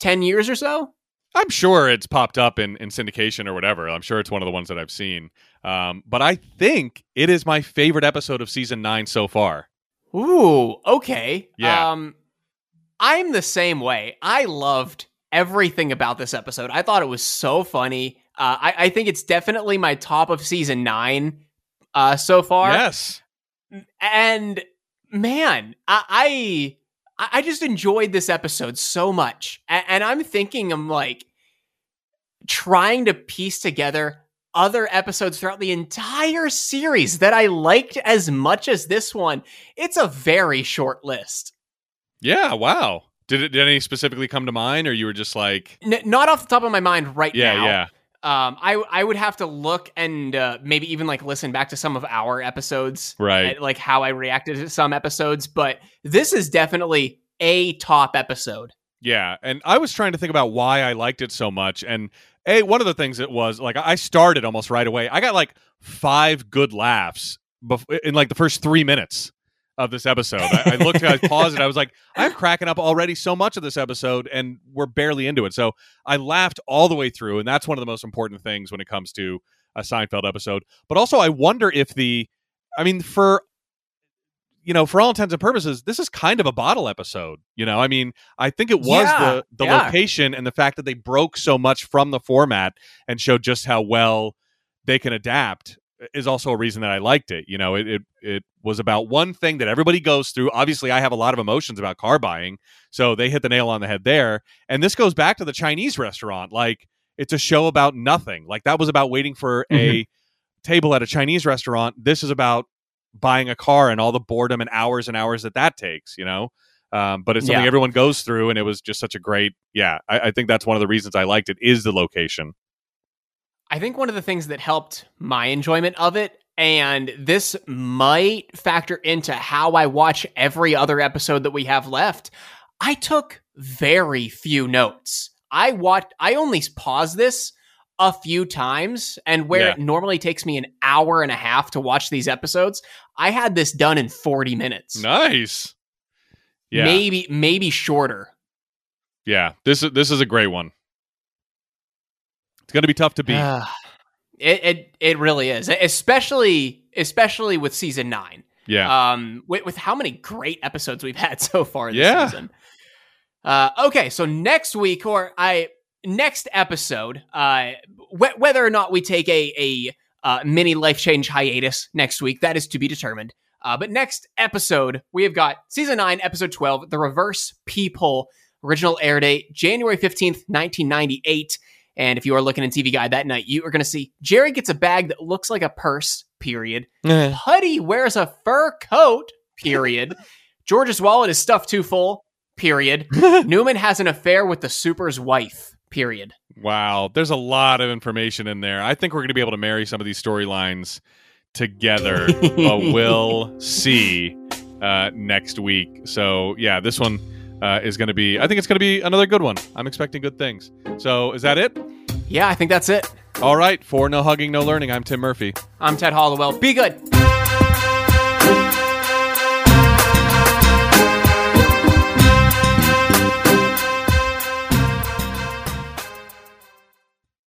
10 years or so? I'm sure it's popped up in, in syndication or whatever. I'm sure it's one of the ones that I've seen. Um, but I think it is my favorite episode of season nine so far. Ooh, okay. Yeah. Um I'm the same way. I loved everything about this episode. I thought it was so funny. Uh, I, I think it's definitely my top of season nine uh, so far. Yes. and man, I, I I just enjoyed this episode so much, and, and I'm thinking I'm like trying to piece together other episodes throughout the entire series that I liked as much as this one. It's a very short list. Yeah. Wow. Did it? Did any specifically come to mind, or you were just like, N- not off the top of my mind right yeah, now. yeah, Um, I I would have to look and uh, maybe even like listen back to some of our episodes right? at, like how I reacted to some episodes, but this is definitely a top episode. Yeah, and I was trying to think about why I liked it so much, and a one of the things it was like I started almost right away. I got like five good laughs bef- in like the first three minutes of this episode. I, I looked, I paused, and I was like, I'm cracking up already so much of this episode, and we're barely into it. So I laughed all the way through, and that's one of the most important things when it comes to a Seinfeld episode. But also, I wonder if the, I mean, for you know, for all intents and purposes, this is kind of a bottle episode. You know, I mean, I think it was Yeah, the the yeah. location and the fact that they broke so much from the format and showed just how well they can adapt is also a reason that I liked it. You know, it it, it was about one thing that everybody goes through. Obviously, I have a lot of emotions about car buying, so they hit the nail on the head there. And this goes back to the Chinese restaurant. Like it's a show about nothing. Like that was about waiting for mm-hmm. a table at a Chinese restaurant. This is about buying a car and all the boredom and hours and hours that that takes. You know. Um, but it's something Yeah. everyone goes through, and it was just such a great, yeah. I, I think that's one of the reasons I liked it is the location. I think one of the things that helped my enjoyment of it, and this might factor into how I watch every other episode that we have left, I took very few notes. I watched I only paused this a few times, and where Yeah. it normally takes me an hour and a half to watch these episodes, I had this done in 40 minutes. Nice. Yeah. Maybe maybe shorter. Yeah. This is this is a great one. It's going to be tough to beat. Ah, it, it it really is, especially especially with season nine. yeah. Um, with, with how many great episodes we've had so far this Yeah. season. Uh, okay, so next week or I next episode, uh, wh- whether or not we take a a uh, mini life change hiatus next week, that is to be determined. Uh, but next episode, we have got season nine, episode twelve, the reverse peephole. Original air date January fifteenth, nineteen ninety eight. And if you are looking in TV Guide that night, you are going to see Jerry gets a bag that looks like a purse. Period. Puddy wears a fur coat. Period. George's wallet is stuffed too full. Period. Newman has an affair with the super's wife. Period. wow. There's a lot of information in there. I think we're going to be able to marry some of these storylines together, but we'll see uh, next week. So, yeah, this one uh, is going to be, I think it's going to be another good one. I'm expecting good things. So, is that it? Yeah, I think that's it. All right. For No Hugging, No Learning, I'm Tim Murphy. I'm Ted Hollowell. Be good.